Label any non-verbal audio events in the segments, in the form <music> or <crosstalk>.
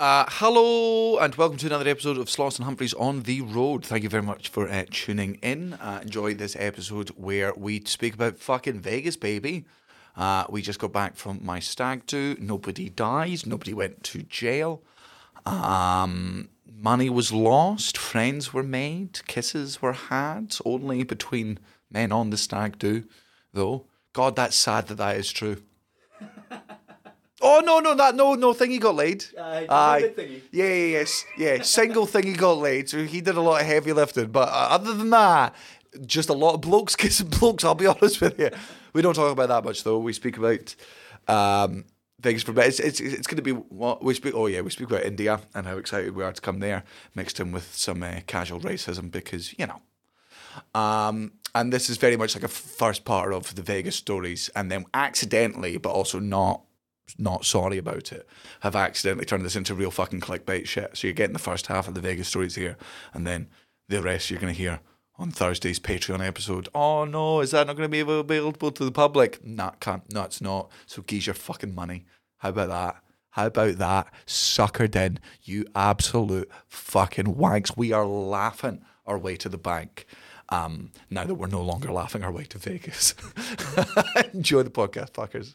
Uh, hello and welcome to another episode of Sloss and Humphries on the Road. Thank you very much for uh, tuning in. Uh, enjoy this episode where we speak about fucking Vegas, baby. Uh, we just got back from my stag do. Nobody dies. Nobody went to jail. Um, money was lost. Friends were made. Kisses were had. Only between men on the stag do, though. God, that's sad that that is true. Oh no no that no no thingy got laid. The Aye. Yeah yeah yes yeah single thingy got laid. So he did a lot of heavy lifting. But uh, other than that, just a lot of blokes <laughs> kissing blokes. I'll be honest with you. We don't talk about that much though. We speak about um, things from it's it's it's going to be what we speak. Oh yeah, we speak about India and how excited we are to come there, mixed in with some uh, casual racism because you know. Um, and this is very much like a first part of the Vegas stories, and then accidentally, but also not not sorry about it, have accidentally turned this into real fucking clickbait shit. So you're getting the first half of the Vegas stories here, and then the rest you're going to hear on Thursday's Patreon episode. Oh no, is that not going to be available to the public? Nah, can't. No, it's not. So geez your fucking money. How about that? How about that? Suckered in, you absolute fucking wanks. We are laughing our way to the bank. Um, now that we're no longer laughing our way to Vegas. <laughs> Enjoy the podcast, fuckers.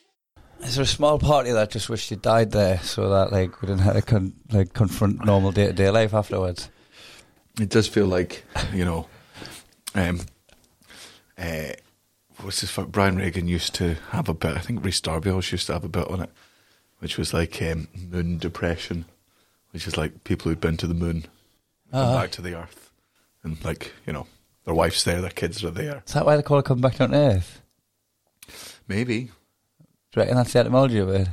Is there a small party that just wished you died there so that like we didn't have to con- like confront normal day to day life afterwards? It does feel like, you know, um, uh, what's this? Brian Regan used to have a bit. I think Rhys Darby also used to have a bit on it, which was like um, moon depression, which is like people who'd been to the moon, come Ah. back to the earth, and like you know, their wife's there, their kids are there. Is that why they call it coming back down to earth? Maybe. Do you reckon that's the etymology of it?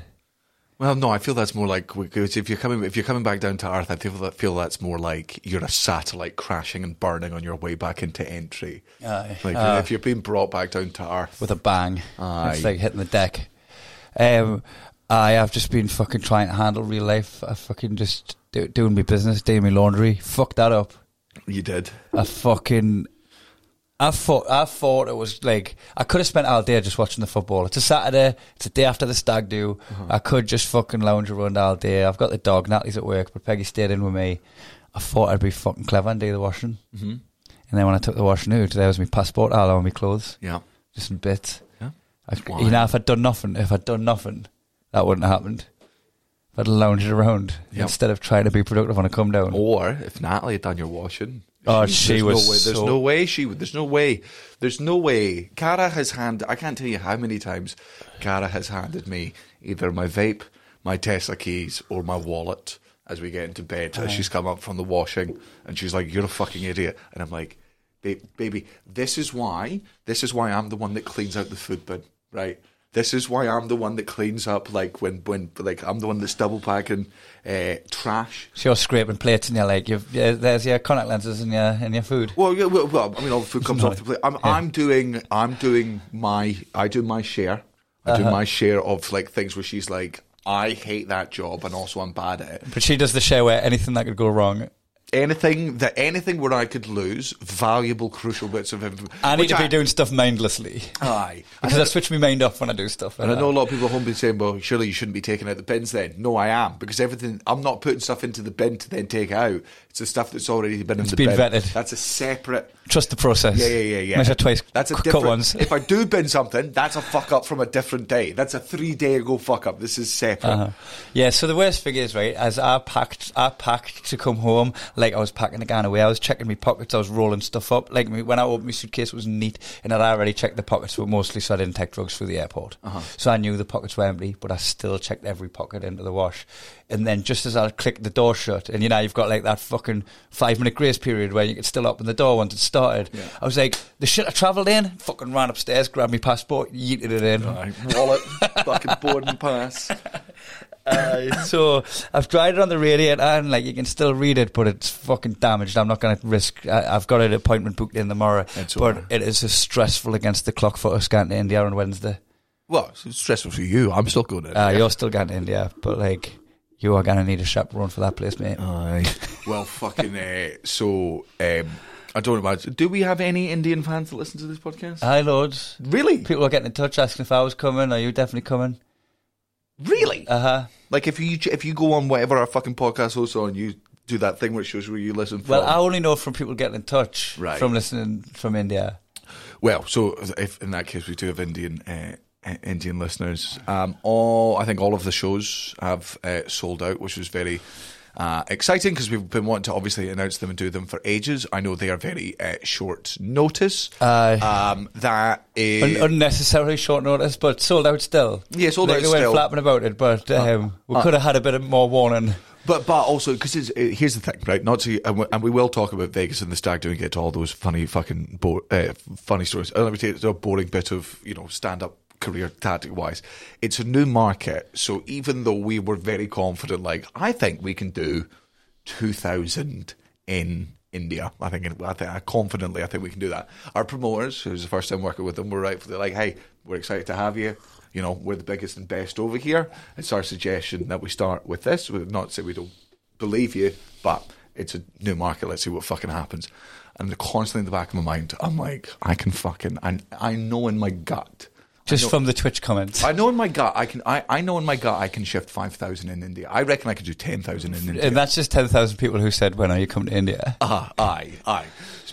Well, no, I feel that's more like if you're coming if you're coming back down to Earth, I feel that feel that's more like you're a satellite crashing and burning on your way back into entry. Aye. Like Ah. if you're being brought back down to Earth With a bang. Aye. It's like hitting the deck. Um, I have just been fucking trying to handle real life. I fucking just do, doing my business, doing my laundry. Fuck that up. You did. I fucking. I thought I thought it was like I could have spent all day just watching the football. It's a Saturday. It's a day after the stag do. I could just fucking lounge around all day. I've got the dog. Natalie's at work, but Peggy stayed in with me. I thought I'd be fucking clever and do the washing. Mm-hmm. And then when I took the washing out, there was my passport all over my clothes, Yeah. just in bits. Yeah. I, you know, if I'd done nothing, if I'd done nothing, that wouldn't have happened. If I'd lounged around Yep. instead of trying to be productive when I come down. Or if Natalie had done your washing. Oh, she there's was No way, there's so- no way she would. There's no way. There's no way. Cara has hand. I can't tell you how many times Cara has handed me either my vape, my Tesla keys, or my wallet as we get into bed. As she's come up from the washing, and she's like, "You're a fucking idiot," and I'm like, "Baby, this is why. This is why I'm the one that cleans out the food bin, right?" This is why I'm the one that cleans up, like when, when, like I'm the one that's double packing uh, trash So you're scraping plates and you're like, you've, yeah, there's your contact lenses in your in your food. Well, yeah, well, well, I mean, all the food comes off the plate. I'm, I'm doing, I'm doing my, I do my share. I do my share of like things where she's like, I hate that job, and also I'm bad at it. But she does the share where anything that could go wrong. Anything that anything where I could lose valuable, crucial bits of information. I need to be doing stuff mindlessly Aye, <laughs> because I switch my mind off when I do stuff. And I know a lot of people at home be saying, well, surely you shouldn't be taking out the bins then. No, I am, because everything, I'm not putting stuff into the bin to then take out. It's the stuff that's already been in the been bin. vetted. That's a separate. trust the process. Yeah, yeah, yeah, yeah. Measure twice. That's a cut different. once. If I do bin something, that's a fuck up from a different day. That's a three day ago fuck up. This is separate. Uh-huh. Yeah, so the worst thing is, right, as I packed I packed to come home, like I was packing the gun away, I was checking my pockets, I was rolling stuff up. Like me, when I opened my suitcase, it was neat, and I'd already checked the pockets, but mostly so I didn't take drugs through the airport. So I knew the pockets were empty, but I still checked every pocket into the wash. And then just as I clicked the door shut, and you know, you've got like that fucking five minute grace period where you can still open the door once it started. I was like, the shit I travelled in, fucking ran upstairs, grabbed my passport, yeeted it in. Aye, wallet, fucking boarding pass. <laughs> Uh, so I've tried it on the radiator and like you can still read it, but it's fucking damaged. I'm not going to risk. I, I've got an appointment booked in tomorrow, It's but over. it is stressful against the clock for us going to India on Wednesday. Well, it's stressful for you. I'm still going to. Uh, You're still going to India, but like you are going to need a chaperone for that place, mate. Aye. well, fucking. Uh, so, um, I don't imagine. Do we have any Indian fans that listen to this podcast? Hi, loads. really? People are getting in touch asking if I was coming. Are you definitely coming? Really? Uh huh. Like if you if you go on whatever our fucking podcast hosts on, you do that thing which it shows where you listen. From. Well, I only know from people getting in touch Right. from listening from India. Well, so if in that case we do have Indian uh, Indian listeners, um, all I think all of the shows have uh, sold out, which was very. Uh, exciting because we've been wanting to obviously announce them and do them for ages. I know they are very uh, short notice. Um, that is Un- unnecessarily short notice, but sold out still. Yeah, sold out they still. flapping about it, but um, we could have had a bit of more warning. But but also because uh, here's the thing, right? Not to and we, and we will talk about Vegas and the stag doing get to all those funny fucking bo- uh, funny stories. Uh, let me tell you, it's a boring bit of you know stand up career tactic wise. It's a new market, so even though we were very confident, like I think we can do two thousand in. India, I think. I think I confidently, I think we can do that. Our promoters, who's the first time working with them, were right. They're like, "Hey, we're excited to have you. You know, we're the biggest and best over here. It's our suggestion that we start with this. We're not say we don't believe you, but it's a new market. Let's see what fucking happens. And constantly in the back of my mind, I'm like, I can fucking, I, I know in my gut. Just know- from the Twitch comments. I know in my gut, I can. I, I know in my gut, I can shift five thousand in India. I reckon I could do ten thousand in India. and that's just 10,000 people who said, when are you coming to India? Ah, aye, aye.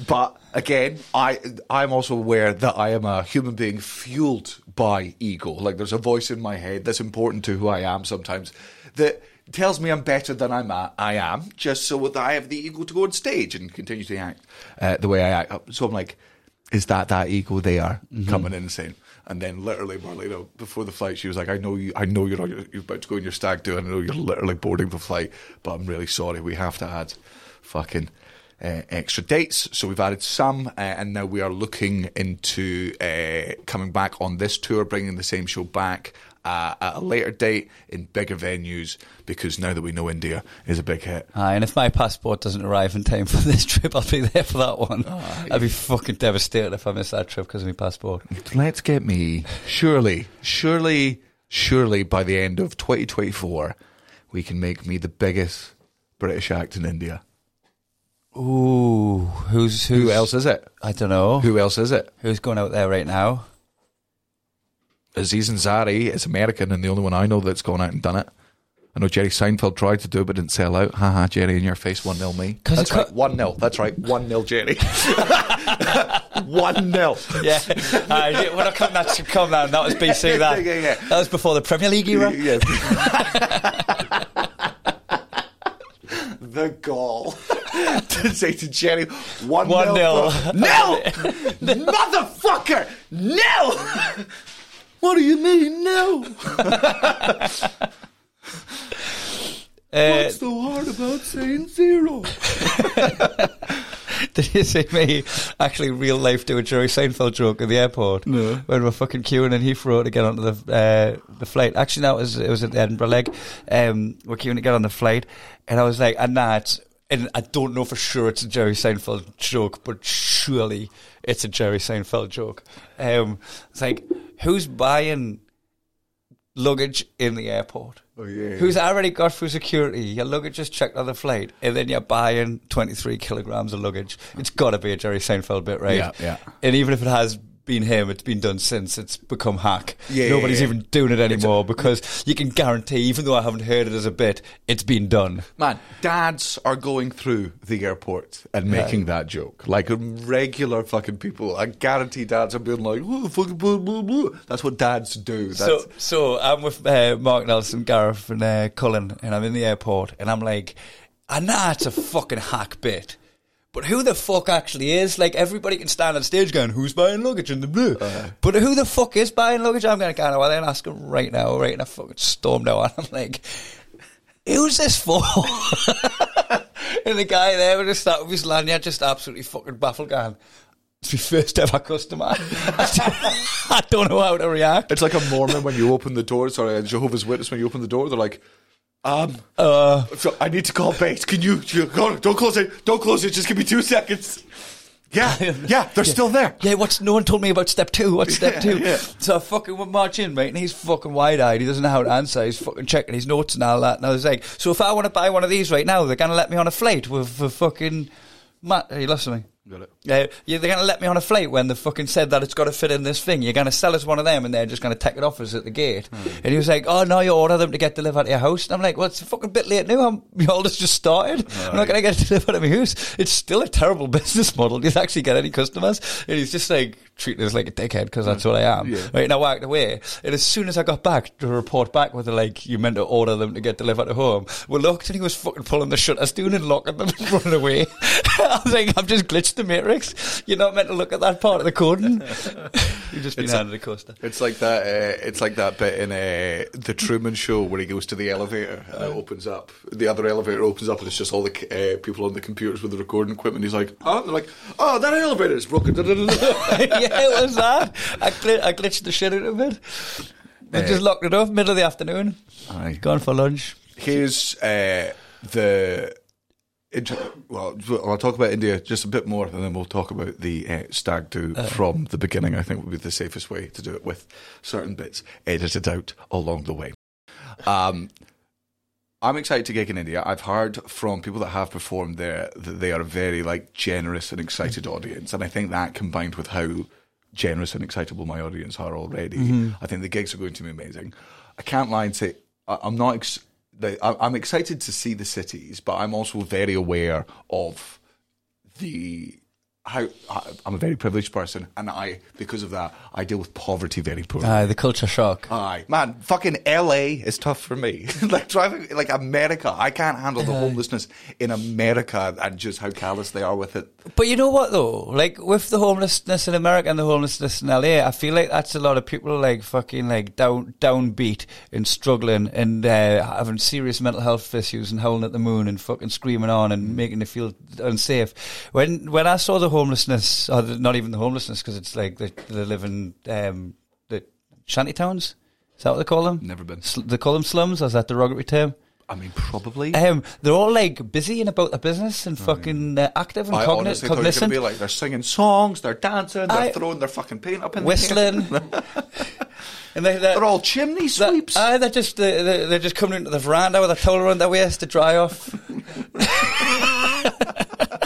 But again, I I'm also aware that I am a human being fueled by ego. Like there's a voice in my head that's important to who I am sometimes that tells me I'm better than I'm a, I am, just so that I have the ego to go on stage and continue to act uh, the way I act. So I'm like, is that that ego there coming in and saying? And then literally, Marlena, before the flight, she was like, "I know you. I know you're on your, you're about to go on your stag do. and I know you're literally boarding the flight, but I'm really sorry. We have to add fucking uh, extra dates. So we've added some, uh, and now we are looking into uh, coming back on this tour, bringing the same show back uh, at a later date in bigger venues because now that we know India is a big hit. Aye, and if my passport doesn't arrive in time for <laughs> this trip, I'll be there for that one. Oh, I'd be fucking devastated if I miss that trip because of my passport. Let's get me, surely, surely, surely by the end of 2024, we can make me the biggest British act in India. Ooh, who's, who's Who else is it? I don't know. Who else is it? Who's going out there right now? Aziz Ansari is American and the only one I know that's gone out and done it. I know Jerry Seinfeld tried to do it but didn't sell out. Haha, Jerry, in your face, 1 0 me. That's right, 1 0. That's <laughs> right, 1 0 Jerry. 1 0. Yeah, Aye, we're not cutting that to come down. That was BC. That Yeah, yeah, yeah. that was before the Premier League era. Yes. <laughs> the goal <laughs> to say to Jerry, 1 0. One 0. nil. No! Motherfucker! No! What do you mean, no? Uh, What's so hard about saying zero? <laughs> Did you see me actually real life do a Jerry Seinfeld joke at the airport? No. When we're fucking queuing in Heathrow to get onto the uh, the flight. Actually, no, it was it was at the Edinburgh leg. Um, we're queuing to get on the flight, and I was like, and nah, it's, and I don't know for sure it's a Jerry Seinfeld joke, but surely it's a Jerry Seinfeld joke. Um, it's like, who's buying luggage in the airport? Oh, yeah. Who's already got through security? Your luggage is checked on the flight, and then you're buying 23 kilograms of luggage. It's got to be a Jerry Seinfeld bit, right? Yeah, yeah. And even if it has been him, it's been done since. It's become hack. Yeah, Nobody's yeah, yeah. even doing it anymore because you can guarantee, even though I haven't heard it as a bit, it's been done. Man, dads are going through the airport and making that joke. Like regular fucking people. I guarantee dads are being like, oh, fucking blah, blah, blah. That's what dads do. That's, So, so I'm with uh, Mark Nelson, Gareth, and uh, Cullen, and I'm in the airport, and I'm like, I know it's a fucking hack bit. But who the fuck actually is? Like, everybody can stand on stage going, who's buying luggage in the blue? Uh-huh. but who the fuck is buying luggage? I'm going to go well, then ask him right now, right? And I fucking stormed out. <laughs> And I'm like, who's this for? <laughs> and the guy there with his start with his lanyard just absolutely fucking baffled going, it's my first ever customer. <laughs> I don't know how to react. It's like a Mormon when you open the door. Sorry, a Jehovah's Witness when you open the door. They're like, Um, Uh, so I need to call base. Can you, you go- don't close it. Don't close it. Just give me two seconds. <laughs> Yeah, yeah, they're still there. yeah, what's no one told me about step two? What's step Yeah, two? yeah. So I fucking would march in, mate, and he's fucking wide eyed. He doesn't know how to answer. He's fucking checking his notes and all that. And I was like, so if I want to buy one of these right now, they're gonna let me on a flight with for fucking. Matt, are you listening? Got it. Yeah, they're going to let me on a flight when they fucking said that it's got to fit in this thing. You're going to sell us one of them and they're just going to take it off us at the gate. Hmm. And he was like, oh, no, you order them to get delivered to your house. And I'm like, well, it's a fucking bit late now. I'm, my holidays just started. I'm not going to get it <laughs> delivered to my house. It's still a terrible <laughs> business model. Do you actually get any customers. And he's just like treating us like a dickhead because that's what I am. Yeah. Right, and I walked away. And as soon as I got back to report back with the, like, you meant to order them to get delivered to home, we looked and he was fucking pulling the shutters down and locking them and <laughs> running away. <laughs> I was like, I've just glitched the matrix. You're not meant to look at that part of the coding. <laughs> You've just been It's handed a coaster. It's like that. Uh, it's like that bit in uh, the Truman Show where he goes to the elevator and it opens up. The other elevator opens up and it's just all the uh, people on the computers with the recording equipment. He's like, "Huh?" And they're like, "Oh, that elevator is broken." yeah, <laughs> it was that. I, gl- I glitched the shit out of it. I just locked it off middle of the afternoon. Aye. Gone for lunch. Here's uh, the. Inter- well, I'll talk about India just a bit more, and then we'll talk about the uh, stag do from the beginning. I think would be the safest way to do it with certain bits edited out along the way. Um, I'm excited to gig in India. I've heard from people that have performed there that they are a very like generous and excited mm-hmm. audience, and I think that combined with how generous and excitable my audience are already, mm-hmm. I think the gigs are going to be amazing. I can't lie and say I- I'm not. Ex- I'm excited to see the cities, but I'm also very aware of the how I- I'm a very privileged person, and I because of that I deal with poverty very poorly. Aye, the culture shock. Aye, man, fucking LA is tough for me. <laughs> like driving, like America, I can't handle the homelessness in America and just how callous they are with it. But you know what though? Like with the homelessness in America and the homelessness in LA, I feel like that's a lot of people like fucking like down downbeat and struggling and uh, having serious mental health issues and howling at the moon and fucking screaming on and making it feel unsafe. When when I saw the homelessness, or not even the homelessness, because it's like they, they live in um, the shanty towns. Is that what they call them? Never been. Sl- they call them slums. Or is that derogatory term? I mean, probably. Um, they're all like busy and about their business and fucking uh, active and I cogni- honestly thought you were going to cognizant. be like they're singing songs, they're dancing, they're I- throwing their fucking paint up in the whistling. <laughs> and they, they're, They're all chimney they're, sweeps. aye, they're just uh, they're, they're just coming into the veranda with a towel around their waist to dry off. <laughs>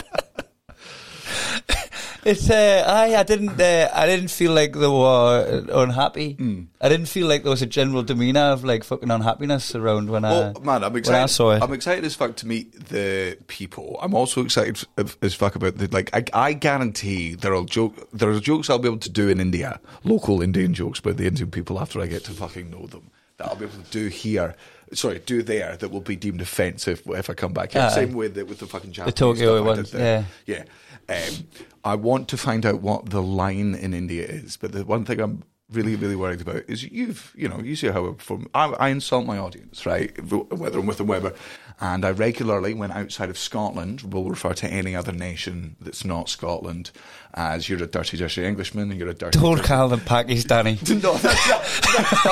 it's uh, I I didn't uh, I didn't feel like they were unhappy. Hmm. I didn't feel like there was a general demeanour of like fucking unhappiness around when Well, I man, I'm when I excited. saw it. I'm excited as fuck to meet the people. I'm also excited as fuck about the like. I, I guarantee there are joke there are jokes I'll be able to do in India, local Indian jokes about the Indian people after I get to fucking know them. That I'll be able to do here. Sorry, do there that will be deemed offensive if I come back here. Aye. Same way that with the fucking Japanese Tokyo stuff did there. Yeah. Um, I want to find out what the line in India is, but the one thing I'm really, really worried about is you've, you know, you see how I perform. I, I insult my audience, right? Whether I'm with them, whether. And I regularly, when outside of Scotland, will refer to any other nation that's not Scotland as you're a dirty, dirty Englishman and you're a dirty. Don't dirty- call them Pakistani. <laughs> No, that's not. That's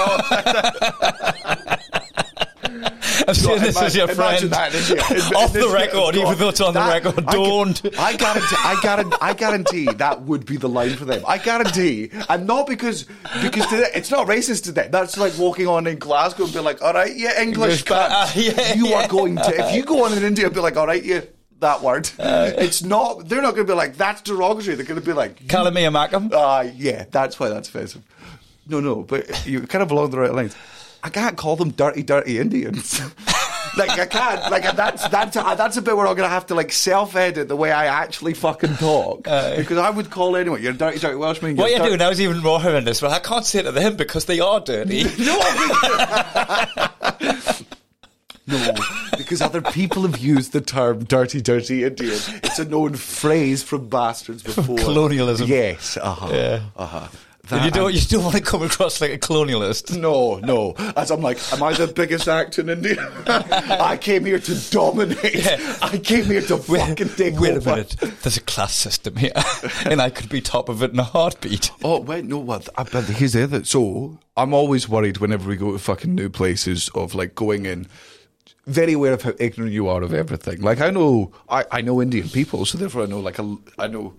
not <laughs> I'm saying this as your friend. that. <laughs> Off the record, even though it's on the that- record, I don't. I guarantee, I guarantee, I guarantee that would be the line for them. I guarantee, and not because because to them- it's not racist to them. That's like walking on in Glasgow and be like, "All right, yeah, English, English, but- cunt. uh, yeah, you yeah. are going to." If you go on in India and be like, "All right, yeah." That word. <laughs> Uh, it's not. They're not going to be like that's derogatory. They're going to be like, Calamia Macam. uh, yeah, that's why that's offensive. No, no, but you kind of along the right lines. I can't call them dirty, dirty Indians. <laughs> like I can't. Like that's that's that's a bit where I'm gonna have to like self-edit the way I actually fucking talk <laughs> because I would call anyone. You're a dirty, dirty Welshman. What you're dirty- doing now is even more horrendous. But I can't say it to them because they are dirty. <laughs> No, because- no, because other people have used the term "dirty, dirty Indian." It's a known phrase from bastards before colonialism. Yes, uh huh, Yeah. uh huh. And you don't you don't want to come across like a colonialist. No, no. As I'm like, am I the biggest act in India? <laughs> I came here to dominate. Yeah. I came here to fucking take Wait a over. minute. There's a class system here, <laughs> and I could be top of it in a heartbeat. Oh wait, no. What? I- But here's the other. So I'm always worried whenever we go to fucking new places of like going in. very aware of how ignorant you are of everything. Like I know, I, I know Indian people, so therefore I know like a, I know.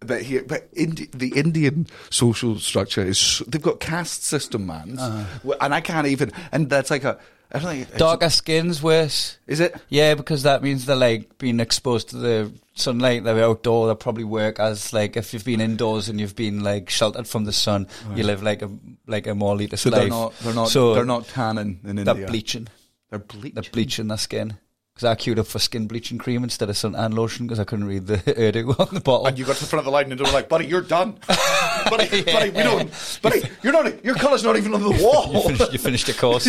But here, but Indi- the Indian social structure is they've got caste system, man, Uh-huh. and I can't even. And that's like a. I don't think Darker skin's worse. Is it? Yeah, because that means they're like being exposed to the sunlight. They're outdoor. They probably work as like if you've been indoors and you've been like sheltered from the sun, you live like a like a more elitist So life. they're not. They're not. So they're not tanning in They're India. bleaching. They're bleaching. They're bleaching their skin. Because I queued up for skin bleaching cream instead of suntan lotion because I couldn't read the <laughs> Urdu on the bottle. And you got to the front of the line and they were like, "Buddy, you're done, <laughs> buddy, buddy, we don't, buddy, you're not, your colour's not even on the <laughs> you, wall." finished, you finished your course.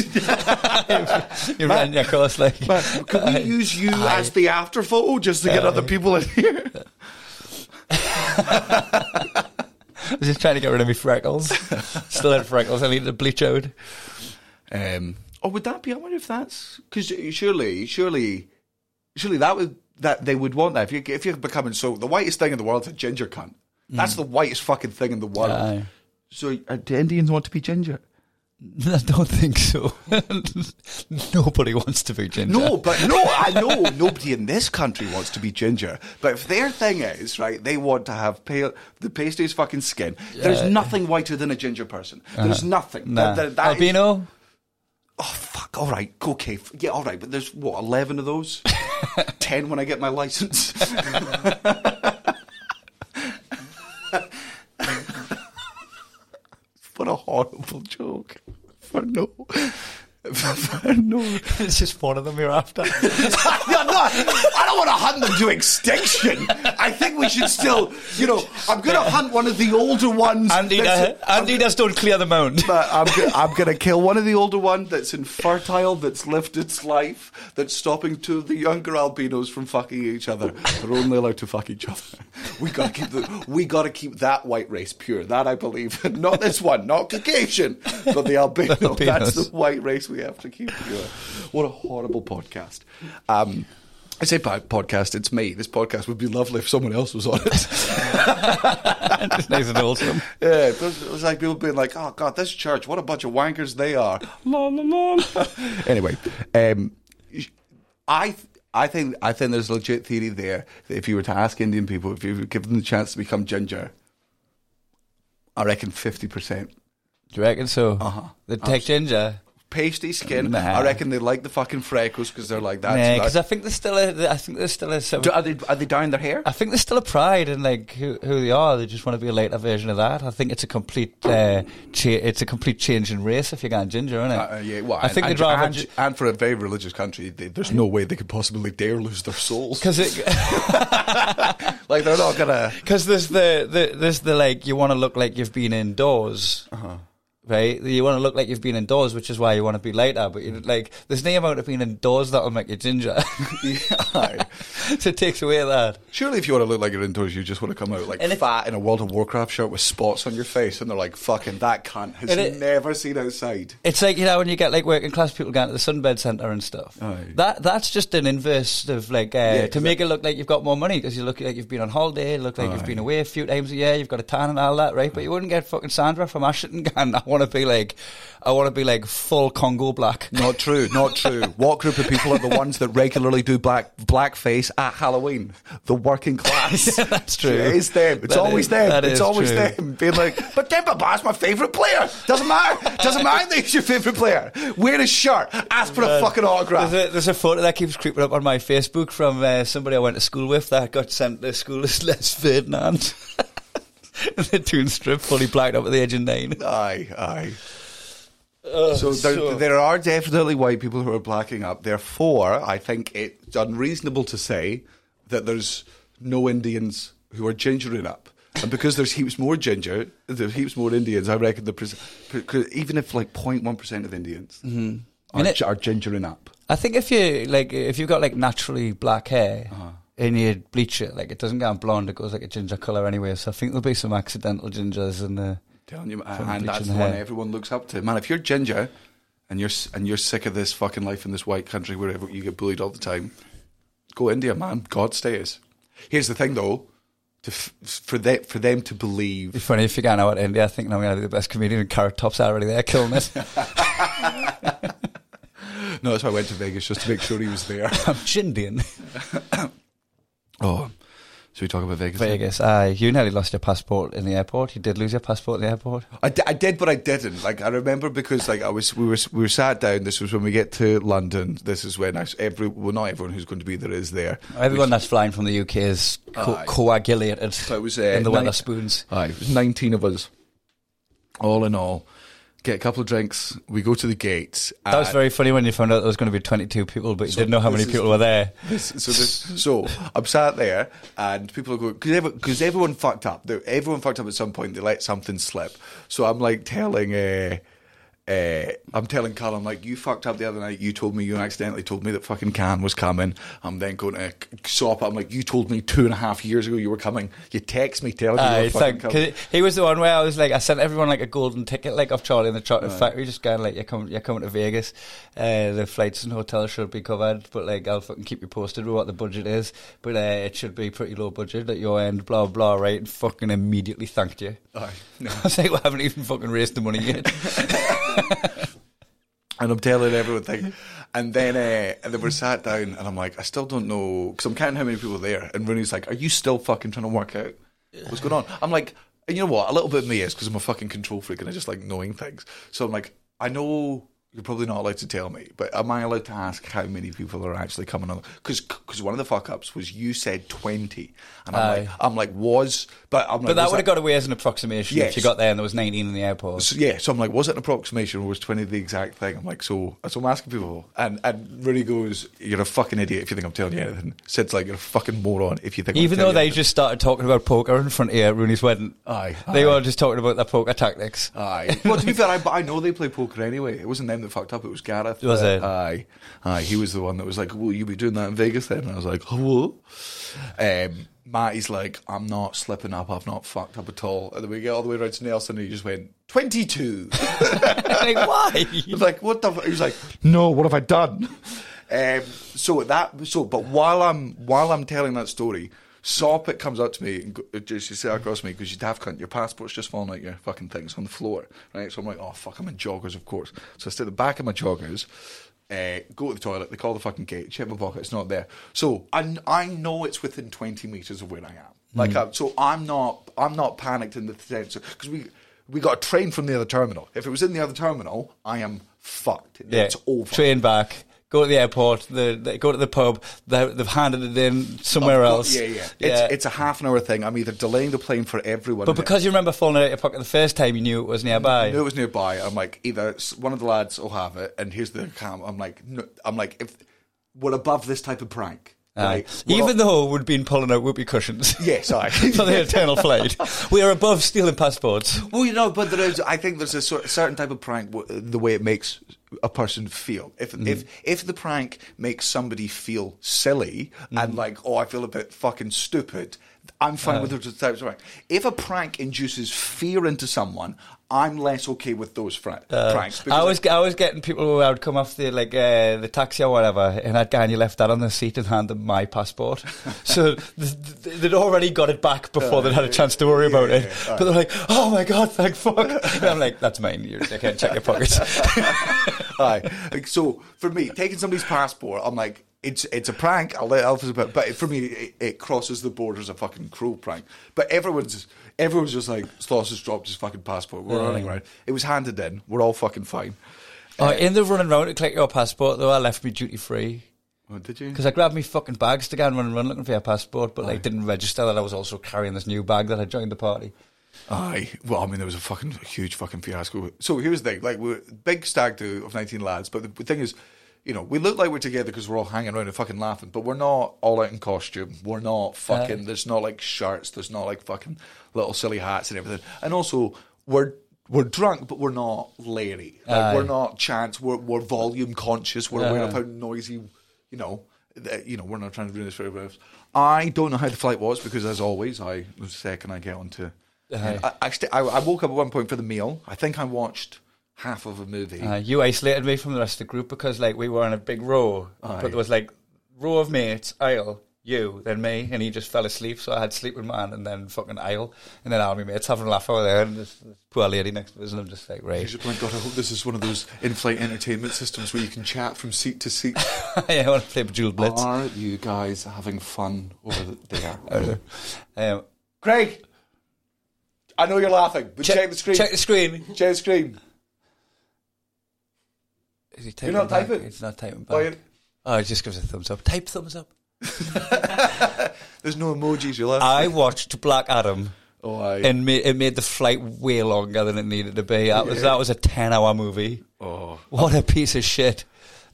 you ran your course like. But can we use you as the after photo just to get other people in here? I was just trying to get rid of my freckles. Still had freckles. I needed to bleach out. Um, or would that be? I wonder if that's because surely, surely, surely that would that they would want that if you if you're becoming so the whitest thing in the world is a ginger cunt. That's the whitest fucking thing in the world. Aye. So uh, do Indians want to be ginger? <laughs> I don't think so. <laughs> Nobody wants to be ginger. No, but no, I know nobody in this country wants to be ginger. But if their thing is right, they want to have pale, the pasty fucking skin. There's nothing whiter than a ginger person. There's nothing. Nah. That- that- that is- Albino? Oh fuck! All right, okay, yeah, all right. But there's what eleven of those. <laughs> Ten when I get my license. <laughs> <laughs> what a horrible joke. For no. <laughs> No. it's just one of them you're after. <laughs> Not, I don't want to hunt them to extinction. I think we should still, you know, I'm going to hunt one of the older ones. Andy, that's- uh, does, Andy does don't clear the mound. <laughs> but I'm I'm going to kill one of the older ones that's infertile, that's lived its life, that's stopping two of the younger albinos from fucking each other. They're only allowed to fuck each other. We got to keep the we got to keep that white race pure. That I believe. not this one, not Caucasian, but the albino. The That's the white race we have to keep pure. What a horrible podcast. Um, I say podcast. It's me. This podcast would be lovely if someone else was on it. <laughs> it's and wholesome. Yeah, it was, it was like people being like, "Oh God, this church, what a bunch of wankers they are." La, la, la. anyway, um, I I think I think there's a legit theory there that if you were to ask Indian people if you were given the chance to become ginger, I reckon fifty percent Do you reckon so? Uh-huh. The take ginger. Pasty skin. Nah. I reckon they like the fucking freckles because they're like that. Yeah, because I think there's still a. I think there's still a. Do- are they are they dyeing their hair? I think there's still a pride in like who, who they are. They just want to be a later version of that. I think it's a complete, uh, cha- it's a complete change in race if you're going ginger, isn't it? Uh, yeah, well, I think and, they'd rather and, and for a very religious country, they, there's no way they could possibly dare lose their souls. because it <laughs> Like they're not gonna. <laughs> because there's the, the there's the like you want to look like you've been indoors. Uh-huh. Right, you want to look like you've been indoors, which is why you want to be later. But you mm. like, there's no amount of being indoors that'll make you ginger. <laughs> <laughs> So <laughs> it takes away that. Surely, if you want to look like you're indoors, you just want to come out like And if- fat in a World of Warcraft shirt with spots on your face, and they're like, "Fucking that cunt has it- never seen outside." It's like you know when you get like working class people going to the sunbed centre and stuff. Aye. That that's just an inverse of like uh, Yeah, to make it look like you've got more money because you look like you've been on holiday, look like you've Aye. been away a few times a year, you've got a tan and all that, right? But you wouldn't get fucking Sandra from Ashton <laughs> going. I want to be like, I want to be like full Congo black. Not true, not true. <laughs> what group of people are the ones that regularly do black blackface at Halloween? The working class. <laughs> Yeah, that's true. It is them. It's That always is- them. It's always true. them being like, <laughs> "But Demba Ba's my favourite player. Doesn't matter. Doesn't matter that he's your favourite player. Wear his shirt. Ask for a fucking autograph." There's a, there's a photo that keeps creeping up on my Facebook from uh, somebody I went to school with that got sent to school as <laughs> Les Ferdinand. and the Toon strip fully blacked up at the age of nine. Aye, aye. So, there, so- there are definitely white people who are blacking up. Therefore, I think it's unreasonable to say that there's no Indians who are gingering up. And because there's heaps more ginger, there's heaps more Indians. I reckon the pres- even if like 0.1 percent of Indians are, it- are gingering up. I think if you like, if you've got like naturally black hair Uh-huh. and you bleach it, like it doesn't go blonde, it goes like a ginger color anyway. So I think there'll be some accidental gingers in the. Telling you, uh, From and that's the one everyone looks up to. Man, if you're ginger and you're and you're sick of this fucking life in this white country where you get bullied all the time, go India, man. God stays. Here's the thing, though, to f- for them for them to believe. It'd funny if you go out to India thinking I'm going to be the best comedian and carrot tops are already there killing it. <laughs> No, that's why I went to Vegas just to make sure he was there. <laughs> I'm Chindian. <coughs> Oh, should we talk about Vegas? Vegas. Aye, you nearly lost your passport in the airport. You did lose your passport in the airport. I, I did, but I didn't. Like I remember because like I was, we were we were sat down. This was when we get to London. This is when I, every well, not everyone who's going to be there is there. Everyone that's flying from the UK is co- Aye. coagulated So it was uh, in the nine- Wetherspoons. Aye, it was nineteen of us, all in all. Get a couple of drinks. We go to the gate. That was very funny when you found out there was going to be 22 people, but you So didn't know how many people were there. This, so this, so I'm sat there, and people are going because because everyone fucked up. Everyone fucked up at some point. They let something slip. So I'm like telling. Uh, uh, I'm telling Carl, I'm like, you fucked up the other night. You told me, you accidentally told me that fucking Can was coming. I'm then going to sop. I'm like, you told me two and a half years ago you were coming. You text me telling me you Aye, were fucking like, coming. 'cause he was the one where I was like, I sent everyone like a golden ticket, like of Charlie in the Chocolate Factory, just going like, you're coming, you're coming to Vegas. Uh, the flights and hotels should be covered, but like, I'll fucking keep you posted with what the budget is. But uh, it should be pretty low budget at your end, blah blah, right? And fucking immediately thanked you. <laughs> No. I was like, we haven't even fucking raised the money yet. <laughs> <laughs> And I'm telling everyone thing. And then, uh, and then we're sat down, and I'm like, I still don't know, because I'm counting how many people are there. And Rooney's like, Are you still fucking trying to work out what's going on? I'm like, you know what? A little bit of me is because I'm a fucking control freak and I just like knowing things. So I'm like, I know you're probably not allowed to tell me, but am I allowed to ask how many people are actually coming on? Because because one of the fuck ups was you said 20. And I'm like, I'm like, was, but I'm like, But that would have got away as an approximation Yes. if you got there and there was 19 in the airport. so, yeah, so I'm like, was it an approximation or was 20 the exact thing? I'm like, so, so I'm asking people, and, and Rooney goes, You're a fucking idiot if you think I'm telling you anything. Sid's like, You're a fucking moron if you think I'm Even telling though you they just started talking about poker in front of you at Rooney's wedding. Aye, They aye. were just talking about their poker tactics. Aye. Well, to be fair, I, but I know they play poker anyway. It wasn't them that fucked up, it was Gareth. Was Uh, it? Aye. Aye. He was the one that was like, Will you be doing that in Vegas then? And I was like, Hello? Um, Matty's like, I'm not slipping up, I've not fucked up at all. And then we get all the way around to Nelson and he just went, 22. <laughs> like, why? <laughs> I was like, what the? F-? He was like, no, what have I done? <laughs> Um, so that, so, but while I'm while I'm telling that story, Soppit comes up to me and she sat across me because you daft cunt, your passport's just fallen out your fucking things on the floor, right? So I'm like, oh fuck, I'm in joggers, of course. So I stay at the back of my joggers. Uh, go to the toilet. They call the fucking gate. Check my pocket. It's not there. So I, I know it's within twenty meters of where I am. Like, I, so I'm not I'm not panicked in the sense because we we got a train from the other terminal. If it was in the other terminal, I am fucked. Yeah, It's over. train back. Go to the airport. The, they go to the pub. They, they've handed it in somewhere else. Yeah, yeah. It's, it's a half an hour thing. I'm either delaying the plane for everyone. but because you remember falling out of your pocket the first time, you knew it was nearby. I knew it was nearby. I'm like, either one of the lads will have it, and here's the cam. I'm like, no, I'm like, if we're above this type of prank, right? Even not- though we'd been pulling out whoopee cushions <laughs> yes, I. <laughs> for the eternal flight, we are above stealing passports. Well, you know, but there is. I think there's a cer- certain type of prank the way it makes a person feel. If Mm. if if the prank makes somebody feel silly and Mm. like, oh, I feel a bit fucking stupid, I'm fine with those types of prank. If a prank induces fear into someone, I'm less okay with those fra- pranks. Uh, I was like, I was getting people who I would come off the like uh, the taxi or whatever, and I'd you left that on the seat and hand them my passport. <laughs> so th- th- they'd already got it back before they'd had a chance to worry about it. yeah, But they're like, "Oh my god, thank fuck!" And I'm like, "That's mine. You can't check your pockets." <laughs> Aye. Like, so for me, taking somebody's passport, I'm like, it's it's a prank. I'll let Alphys about, but for me, it, it crosses the borders a fucking cruel prank. But everyone's everyone's just like, Sloss has dropped his fucking passport. We're running around. It was handed in. We're all fucking fine. oh, uh, in the running round to collect your passport, though, I left me duty free. Oh, did you? Because I grabbed me fucking bags to go and run and run looking for your passport, but like didn't register that I was also carrying this new bag that I joined the party. Aye. Well, I mean, there was a fucking huge fucking fiasco. So here's the thing: like, we're big stag do of 19 lads, but the thing is. You know, we look like we're together because we're all hanging around and fucking laughing, but we're not all out in costume. We're not fucking. there's not like shirts. There's not like fucking little silly hats and everything. And also, we're we're drunk, but we're not Larry. Like, Aye. we're not chance. We're we're volume conscious. We're aware of Uh-huh. how noisy. You know, you know, we're not trying to ruin this for everybody else. I don't know how the flight was because, as always, I the second I get onto. Aye. I, I, st- I, I woke up at one point for the meal. I think I watched half of a movie. Uh, you isolated me from the rest of the group because like we were in a big row, Aye. but there was like row of mates, aisle, you, then me, and he just fell asleep. So I had sleep sleeping man, and then fucking aisle, and then army mates having a laugh over there, and this, this poor lady next to us, and I'm just like, right, be like, God, I hope this is one of those in-flight entertainment systems where you can chat from seat to seat. <laughs> yeah, I want to play Bejeweled Blitz. Are you guys having fun over there? <laughs> Um, Craig, I know you're laughing, but check, the screen. Check the screen. Check the screen. Is he typing You're not back? typing? He's not typing back. you- Oh, he just gives a thumbs up. Type thumbs up. <laughs> There's no emojis. You're laughing. I watched Black Adam. oh, I. and ma- it made the flight way longer than it needed to be. That was that was a ten hour movie. oh, What a piece of shit.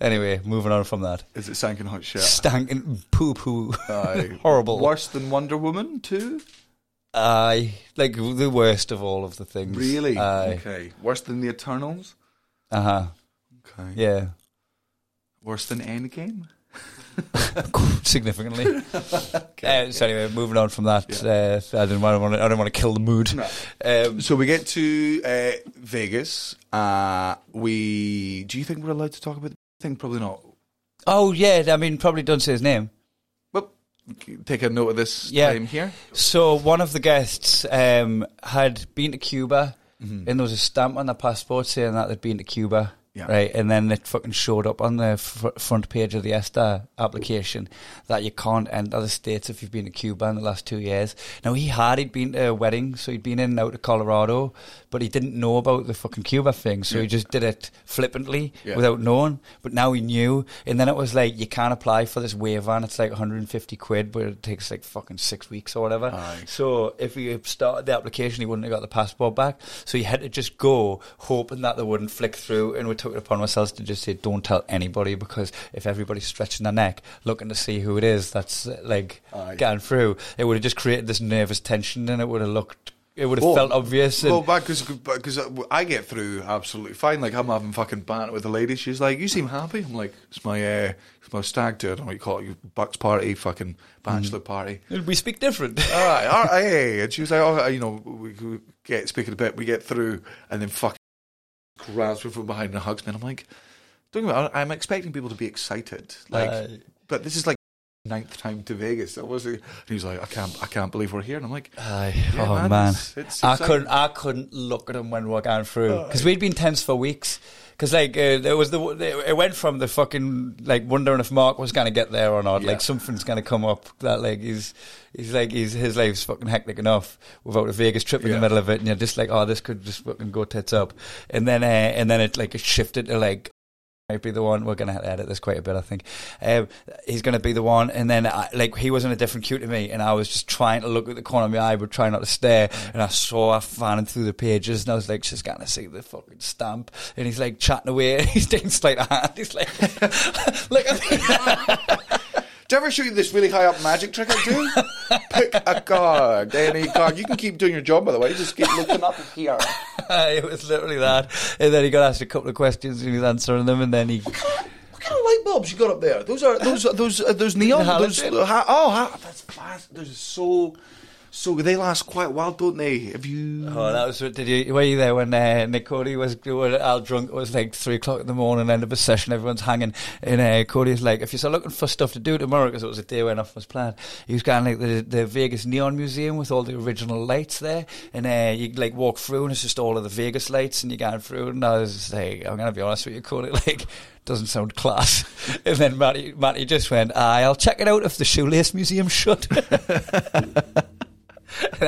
Anyway, moving on from that. is it sank in hot shit? Stankin' poo poo. Aye. <laughs> Horrible. Worse than Wonder Woman too? Aye. Like the worst of all of the things. Really? Aye. Okay. Worse than the Eternals? Uh huh. Okay. Yeah. Worse than Endgame? <laughs> Significantly. <laughs> Uh, so anyway, moving on from that, uh, I didn't want to. I didn't want to kill the mood. Um, So we get to uh, Vegas. Uh, we do you think we're allowed to talk about? the thing? probably not. oh yeah, I mean, probably don't say his name. But take a note of this Yeah. time here. So one of the guests um, had been to Cuba, Mm-hmm. and there was a stamp on their passport saying that they'd been to Cuba. Yeah. Right, and then it fucking showed up on the fr- front page of the ESTA application that you can't enter the states if you've been to Cuba in the last two years. Now he had he'd been to a wedding, so he'd been in and out of Colorado, but he didn't know about the fucking Cuba thing, so he just did it flippantly Yeah. without knowing. But now he knew, and then it was like you can't apply for this waiver, and it's like 150 quid, but it takes like fucking six weeks or whatever. Aye. So if he had started the application, he wouldn't have got the passport back. So he had to just go, hoping that they wouldn't flick through. And we took it upon ourselves to just say, "Don't tell anybody," because if everybody's stretching their neck looking to see who it is that's like Aye. getting through, it would have just created this nervous tension, and it would have looked, it would have felt obvious. And, Well, because because I get through absolutely fine. Like I'm having fucking banter with the lady. She's like, "You seem happy." I'm like, "It's my uh, it's my stag do. I don't know what you call it. Your bucks party, fucking bachelor party." we speak different. all right, all <laughs> right, hey. And she was like, "Oh, you know, we, we get speaking a bit. We get through, and then fucking grabs me from behind and hugs me." And I'm like, "Don't get me I'm expecting people to be excited, like, Aye. but this is like." Ninth time to Vegas. That was. And he's like, I can't, I can't believe we're here. And I'm like, Aye. Yeah, oh man, man, it's- it's I exciting. couldn't. I couldn't look at him when we're going through because we'd been tense for weeks. Because like uh, there was the it went from the fucking like wondering if Mark was going to get there or not. Yeah. Like something's going to come up that like he's he's like he's his life's fucking hectic enough without a Vegas trip in Yeah. the middle of it, and you're just like, oh, this could just fucking go tits up. And then uh, and then it like it shifted to like might be the one. We're going to to edit this quite a bit, I think. Um, he's going to be the one, and then I, like he was in a different queue to me, and I was just trying to look at the corner of my eye, but trying not to stare. And I saw her fanning through the pages, and I was like, she's going to see the fucking stamp. And he's like chatting away, and <laughs> he's taking slight hand. He's like, <laughs> look at me. <laughs> Do I ever show you this really high up magic trick I do? <laughs> Pick a card, any card. You can keep doing your job, by the way. Just keep <laughs> looking up here. <laughs> it was literally that. And then he got asked a couple of questions, and he was answering them, and then he. What kind of light bulbs you got up there? Those are those those uh, those neon. Those, halogen. ha- oh, ha- that's fast. Those are so so. They last quite a while, don't they? Have you? Oh, that was did you were you there when uh, Nick Cody was when Al drunk? It was like three o'clock in the morning, end of a session, everyone's hanging, and uh, Cody's like, if you're still looking for stuff to do tomorrow, because it was a day when off was planned, he was going like the the Vegas Neon Museum with all the original lights there, and uh, you like walk through, and it's just all of the Vegas lights, and you going through, and I was just like, I'm gonna be honest with you, Cody, <laughs> like. Doesn't sound class. <laughs> And then Matty, Matty just went, I'll check it out if the Shoelace Museum's shut. <laughs> <laughs>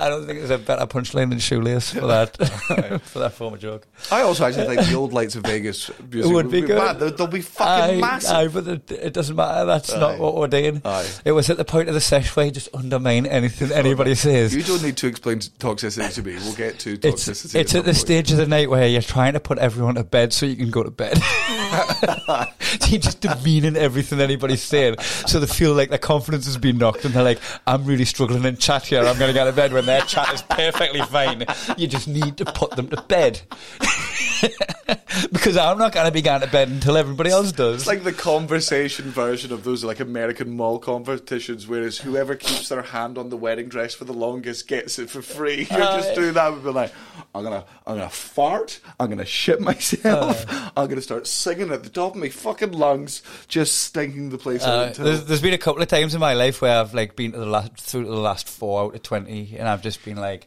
I don't think there's a better punchline than shoelace for that <laughs> <laughs> for that form of joke. I also actually think the old lights of Vegas museum would be good. mad. They'll, they'll be fucking Aye, massive. aye, but it, it doesn't matter. That's Aye. not what we're doing. Aye. It was at the point of the sesh where you just undermine anything anybody says. You don't need to explain toxicity to me. We'll get to toxicity. it's some at the point. stage of the night where you're trying to put everyone to bed so you can go to bed. you're just demeaning everything anybody's saying. So they feel like their confidence has been knocked and they're like, I'm really struggling in chat here. I'm going to go to bed when their chat is perfectly fine. You just need to put them to bed. <laughs> because I'm not going to be going to bed until everybody else does. It's like the conversation version of those like American mall competitions, whereas whoever keeps their hand on the wedding dress for the longest gets it for free. <laughs> You're just Aye. doing that and be like, I'm gonna, I'm gonna fart, I'm gonna shit myself, <laughs> I'm gonna start singing at the top of my fucking lungs, just stinking the place out Uh, there's, there's been a couple of times in my life where I've like been to the last through to the last four out of twenty, and I've just been like,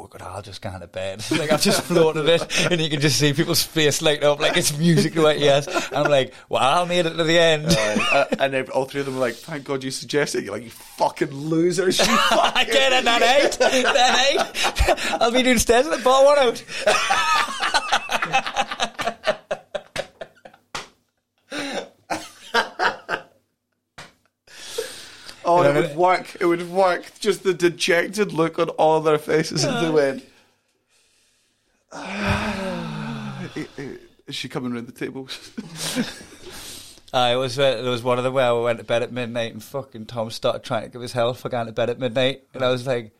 "Oh God, I'll just go to bed." <laughs> like I've just floated it, and you can just see people's face light up like it's music to my ears. I'm like, "Well, I made it to the end." Uh, and then all three of them were like, "Thank God you suggested." You're like, "You fucking losers!" You <laughs> I fucking get it, that eight, that eight. I'll be doing stairs at the bar one out. <laughs> Oh, it would work. It would work. Just the dejected look on all their faces as they went. Is she coming around the table? <laughs> I was uh, there was one of them where I went to bed at midnight and fucking Tom started trying to give his hell for going to bed at midnight, and I was like,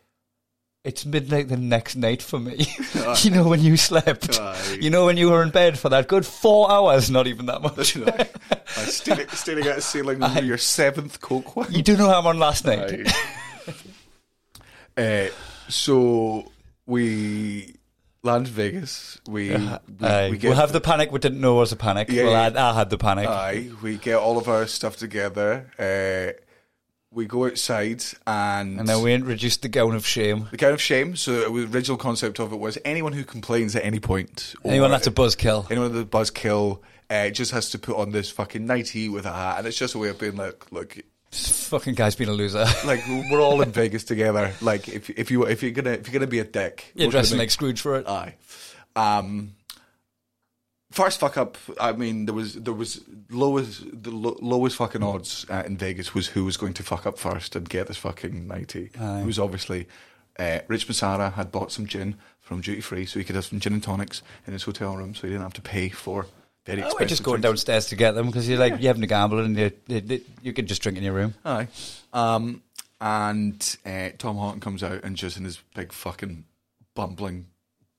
"It's midnight the next night for me." <laughs> <laughs> you know when you slept, Aye. you know when you were in bed for that good four hours, not even that much. you know, like, staring, staring at a ceiling over your seventh coke one. You do know how I'm on last night. <laughs> uh, so we land Vegas. We, we, Aye. we we will have the panic we didn't know was a panic. Yeah, well. I, I had the panic. Aye, we get all of our stuff together. We go outside and and then we introduced the gown of shame. the gown of shame. So the original concept of it was anyone who complains at any point, Anyone that's a buzzkill. anyone that a buzzkill, uh, just has to put on this fucking nightie with a hat, and it's just a way of being like, look, This fucking guy's been a loser. <laughs> like we're all in <laughs> Vegas together. Like if if you if you're gonna if you're gonna be a dick, You're dressing like Scrooge for it. Aye. Um, first fuck up. I mean, there was there was lowest the lo- lowest fucking odds uh, in Vegas was who was going to fuck up first and get this fucking nighty. Aye. It was obviously uh, Rich Masara had bought some gin from duty free, so he could have some gin and tonics in his hotel room, so he didn't have to pay for very Oh, expensive. we're just going drinks. downstairs to get them because you're like you're having a gamble and you, you, you can just drink in your room. Aye. Um, and uh, Tom Horton comes out and just in his big fucking bumbling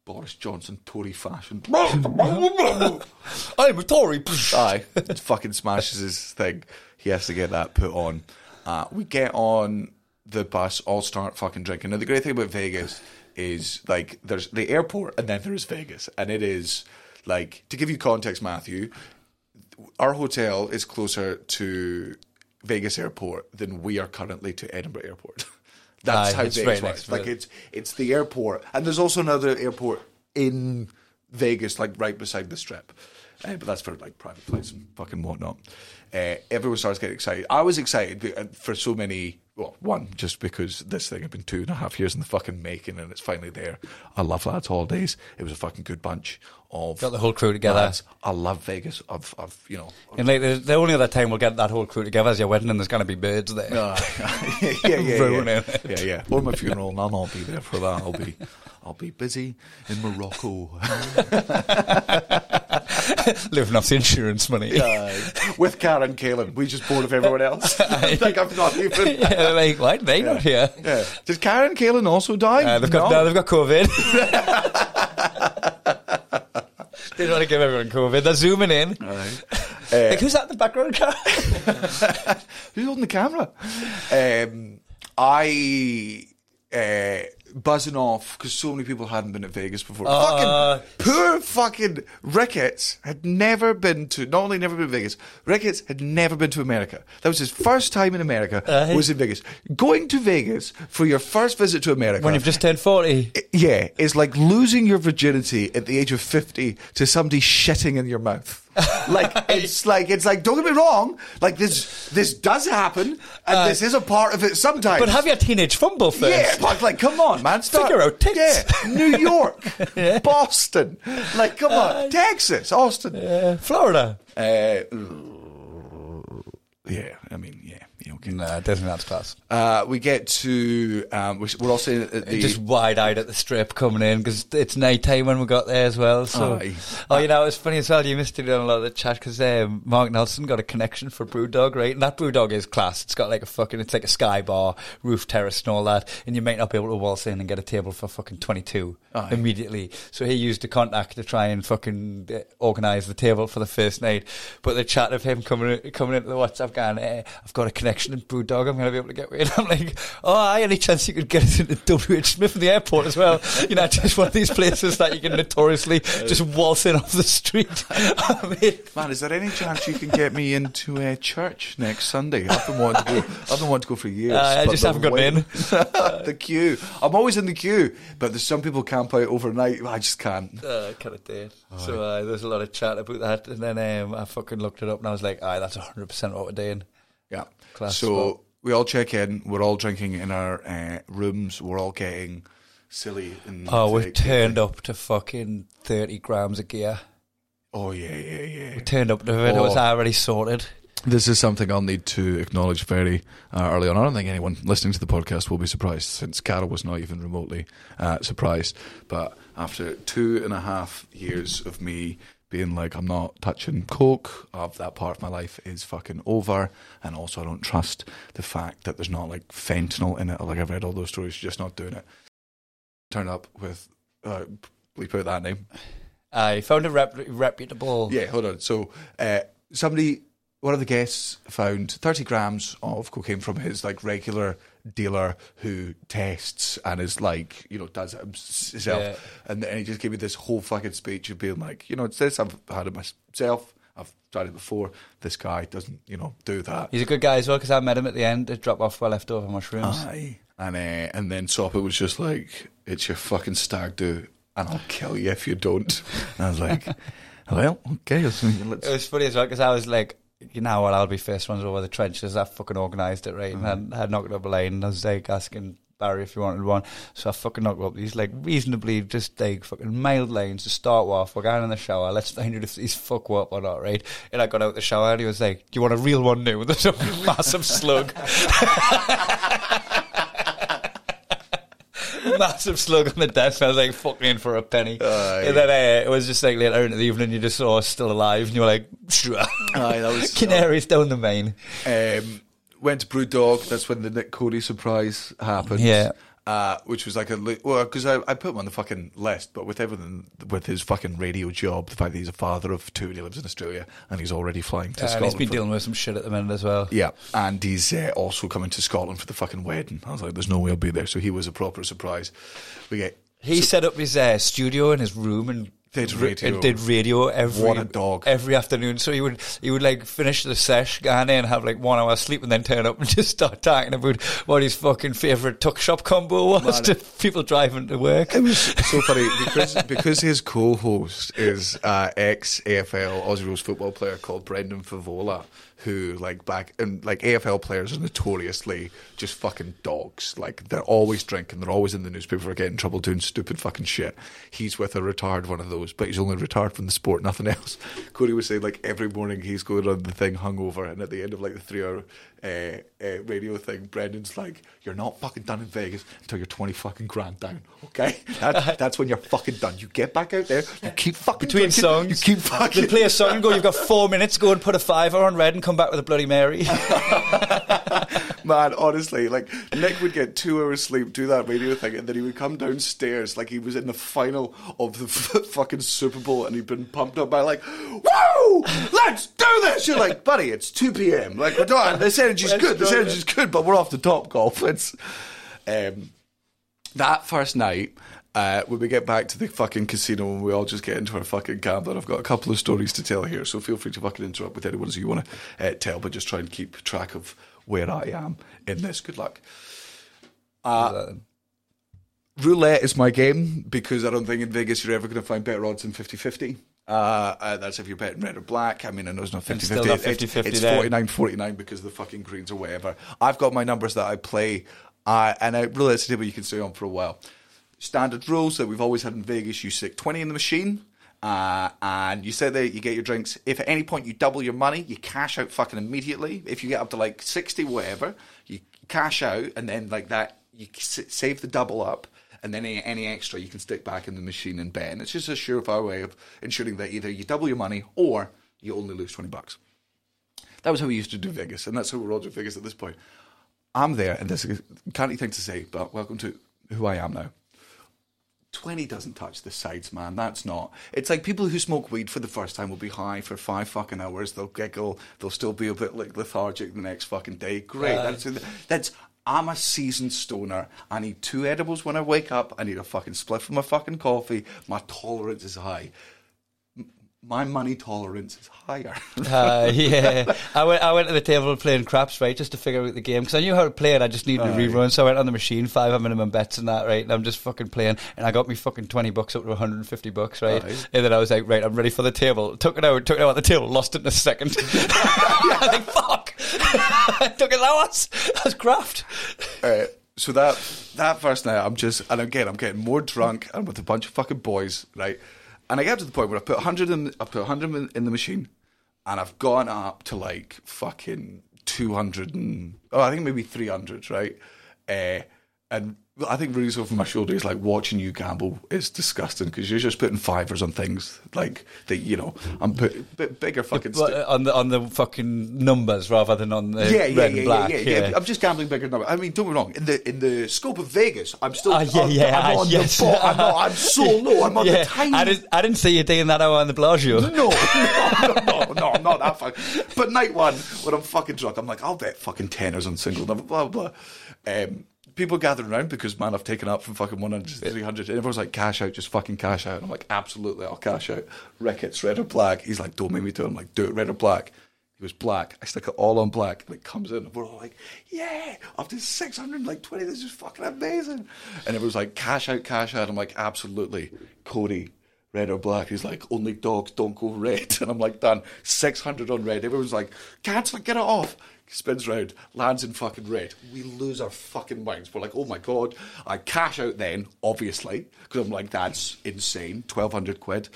Boris Johnson Tory fashion. <laughs> <laughs> I'm a Tory. Aye, <laughs> fucking smashes his thing. He has to get that put on. Uh, we get on the bus, all start fucking drinking. Now the great thing about Vegas is like there's the airport and then there's Vegas, and it is like to give you context, Matthew. Our hotel is closer to Vegas Airport than we are currently to Edinburgh Airport. That's Aye, how it's Vegas works. Like it. it's it's the airport, and there's also another airport in Vegas, like right beside the strip. Uh, but that's for like private flights and fucking whatnot. Uh, everyone starts getting excited. I was excited uh, for so many. Well, one just because this thing had been two and a half years in the fucking making, and it's finally there. I love lads holidays. It was a fucking good bunch of Got the whole crew together. lads. I love Vegas. I've, I've you know. And like the, the only other time we'll get that whole crew together is your wedding, and there's going to be birds there. Uh, <laughs> <laughs> yeah, yeah, yeah, yeah, yeah, yeah. Or my funeral, and I'll be there for that. I'll be, I'll be busy in Morocco. <laughs> <laughs> Living off the insurance money. With Karen Kalin. We just bored of everyone else. <laughs> <laughs> like I'm not even. yeah, like why are they not here? Yeah. Did Karen Kalin also die? Uh, they've got No. no, they've got COVID. they don't want to give everyone COVID. They're zooming in. like, who's that in the background? Who's holding the camera? Um, I uh, buzzing off because so many people hadn't been at Vegas before. Uh, fucking poor fucking Ricketts had never been to. Not only never been to Vegas, Ricketts had never been to America. That was his first time in America. Aye. Was in Vegas. Going to Vegas for your first visit to America when you've just turned forty. yeah, it's like losing your virginity at the age of 50 to somebody shitting in your mouth. <laughs> Like it's like it's like don't get me wrong, like this this does happen and this is a part of it sometimes. But have your teenage fumble first. yeah, but like come on, man, <laughs> start, Figure out tits. Yeah, New <laughs> York, Boston, like come on, Texas, Austin. Uh, Florida. Uh, yeah, I mean, yeah, you know, Okay. Nah, Disneyland's class. Uh, we get to um, we- we're all saying at the just wide eyed at the strip coming in because it's night time when we got there as well. So, Aye. oh, you know, it's funny as well. You missed it on a lot of the chat because um, Mark Nelson got a connection for Brewdog, right? And that Brewdog is class. It's got like a fucking, it's like a sky bar, roof terrace, and all that. And you might not be able to waltz in and get a table for fucking twenty two immediately. So he used a contact to try and fucking uh, organise the table for the first night. But the chat of him coming coming into the WhatsApp going, eh, I've got a connection in Brewdog. I'm going to be able to get in. <laughs> I'm like, oh, aye, any chance you could get us into WH Smith in the airport as well? <laughs> You know, just one of these places that you can notoriously <laughs> just waltz in off the street. I mean, Man, is there any chance you can get me into uh, church next Sunday? I've been wanting to go. I've been wanting to go for years. Uh, I just haven't gotten in. the queue. I'm always in the queue, but there's some people camp out overnight. I just can't. uh, kind of did. So uh, there's a lot of chat about that. And then um, I fucking looked it up and I was like, aye, that's 100% what we're doing. Yeah. Class so spot. we all check in. We're all drinking in our uh, rooms. We're all getting silly. And Oh, we've turned up to fucking 30 grams of gear. Oh yeah, yeah, yeah. We turned up to it. It was Oh. already sorted. This is something I'll need to acknowledge very uh, early on. I don't think anyone listening to the podcast will be surprised, since Carol was not even remotely uh, surprised. But after two and a half years of me being like, I'm not touching coke, of that part of my life is fucking over, and also I don't trust the fact that there's not like fentanyl in it. Like I've read all those stories, just not doing it. Turn up with, uh, bleep out that name. I found a rep- reputable. Yeah, hold on. So uh, somebody, one of the guests found 30 grams of cocaine from his like regular dealer who tests and is like, you know, does it himself. Yeah. And then he just gave me this whole fucking speech of being like, you know, it's this, I've had it myself. I've tried it before. This guy doesn't, you know, do that. He's a good guy as well because I met him at the end to drop off my leftover mushrooms. Aye. And, uh, and then Sopa was just like, it's your fucking stag do, and I'll kill you if you don't. And I was like, <laughs> well, okay, let's, let's It was funny as well because I was like, you know what, I'll be first ones over the trenches. I fucking organised it, right? And I, mm-hmm. I knocked up a and I was like asking Barry if he wanted one. So I fucking knocked up these like reasonably just like fucking mild lanes to start off. We're going in the shower. Let's find out if these fuck up or not, right? And I got out the shower and he was like, Do you want a real one now? There's <laughs> a massive slug. <laughs> <laughs> Massive slug on the desk. I was like, fuck me in for a penny. Aye. And then uh, it was just like later in the evening, you just saw us still alive, and you were like, sure. Aye, <laughs> that was- Canaries down the main. Um, went to Brewdog. That's when the Nick Cody surprise happened. Yeah. Uh, which was like a well, because I, I put him on the fucking list, but with everything, with his fucking radio job, the fact that he's a father of two and he lives in Australia and he's already flying to Uh, and Scotland. he's been for- dealing with some shit at the minute as well. yeah, and he's uh, also coming to Scotland for the fucking wedding. I was like, "There's no way I'll be there," so he was a proper surprise. We get He set up his uh, studio in his room and Did radio. did radio every What a dog. every afternoon. So he would he would like finish the sesh, go in and have like one hour sleep, and then turn up <laughs> and just start talking about what his fucking favorite tuck shop combo <laughs> was Man. to people driving to work. It was so funny because because his co-host is uh, ex AFL Aussie Rules football player called Brendan Fevola, who like back and like AFL players are notoriously just fucking dogs. Like they're always drinking, they're always in the newspaper for getting in trouble doing stupid fucking shit. He's with a retired one of those, but he's only retired from the sport, nothing else. <laughs> Cody was saying like every morning he's going on the thing hungover, and at the end of like the three-hour uh, uh, radio thing, Brendan's like, "You're not fucking done in Vegas until you're twenty fucking grand down, okay? <laughs> That, that's when you're fucking done. You get back out there, you keep fucking Between drinking, songs, you keep fucking They play a song go, you've got four minutes, go and put a fiver on red and come back with a Bloody Mary. <laughs> <laughs> Man, honestly, like Nick would get two hours sleep, do that radio thing, and then he would come downstairs like he was in the final of the f- <laughs> fucking Super Bowl, and he'd been pumped up by like, "Woo, let's do this!" You're like, buddy, it's two p.m. Like we're done. This energy's Let's good. This energy's good, but we're off the top golf. It's um, that first night. Uh, when we get back to the fucking casino and we all just get into our fucking gambling, I've got a couple of stories to tell here, so feel free to fucking interrupt with any ones you want to uh, tell, but just try and keep track of where I am in this. Good luck. Roulette is my game because I don't think in Vegas you're ever going to find better odds than 50 50. Uh, uh, that's if you're betting red or black. I mean, I know it's not 50 still 50. not 50-50 It's there. 49 49 because of the fucking greens or whatever. I've got my numbers that I play, uh, and I, roulette's a table you can stay on for a while. Standard rules that we've always had in Vegas you stick 20 in the machine. Uh, and you sit there, you get your drinks. If at any point you double your money, you cash out fucking immediately. If you get up to like 60, whatever, you cash out and then like that, you save the double up. And then any, any extra you can stick back in the machine and bet. And it's just a surefire way of ensuring that either you double your money or you only lose 20 bucks. That was how we used to do Vegas, and that's how we're all doing Vegas at this point. I'm there, and this is canny thing to say, but welcome to who I am now. 20 doesn't touch the sides, man. That's not. It's like people who smoke weed for the first time will be high for five fucking hours. They'll giggle. They'll still be a bit like lethargic the next fucking day. Great. That's, that's, I'm a seasoned stoner. I need two edibles when I wake up. I need a fucking split of my fucking coffee. My tolerance is high. My money tolerance is higher. Uh, <laughs> yeah, I went. I went to the table playing craps, right, just to figure out the game because I knew how to play it. I just needed to rerun, so I went on the machine, five minimum bets and that, right. And I'm just fucking playing, and I got me fucking twenty bucks up to 150 bucks, right. Right. And then I was like, right, I'm ready for the table. Took it out, took it out at the table, lost it in a second. <laughs> I was like, fuck. <laughs> took it out. That's graft. Uh, so that that first night, I'm just, and again, I'm getting more drunk and with a bunch of fucking boys, right? And I get to the point where I put 100 in, I put 100 in, in the machine, and I've gone up to like fucking 200 and oh, I think maybe 300, right? Uh, and I think Rudy's over my shoulder is like watching you gamble is disgusting because you're just putting fivers on things like that. You know, I'm putting bigger fucking. Sti- uh, on the on the fucking numbers rather than on the yeah, yeah, red yeah, and black. yeah, yeah, yeah. I'm just gambling bigger number. I mean, don't get me wrong. In the in the scope of Vegas, I'm still. Ah, yeah, I'm, yeah, I'm on yes. the. I'm, not, I'm so low. I'm on yeah, the tiny. I didn't. I didn't see you doing that out on the Bellagio. <laughs> no, no, no, no, no, I'm not that fucking. But night one, when I'm fucking drunk, I'm like, I'll bet fucking tenors on single number, blah blah. blah. Um, people gathering around because man, I've taken up from fucking 100 to 300. And everyone's like, cash out, just fucking cash out. And I'm like, absolutely, I'll cash out. Ricketts, red or black. He's like, don't make me do it. I'm like, do it, red or black. He was black. I stick it all on black, and it comes in. And we're all like, yeah, up to 620. This is fucking amazing. And everyone's like, cash out, cash out. I'm like, absolutely. Cody, red or black. He's like, only dogs don't go red. <laughs> And I'm like, done. 600 on red. Everyone's like, cancel it, get it off. Spins round, lands in fucking red. We lose our fucking minds. We're like, oh my God. I cash out then, obviously, because I'm like, that's insane. 1200 quid.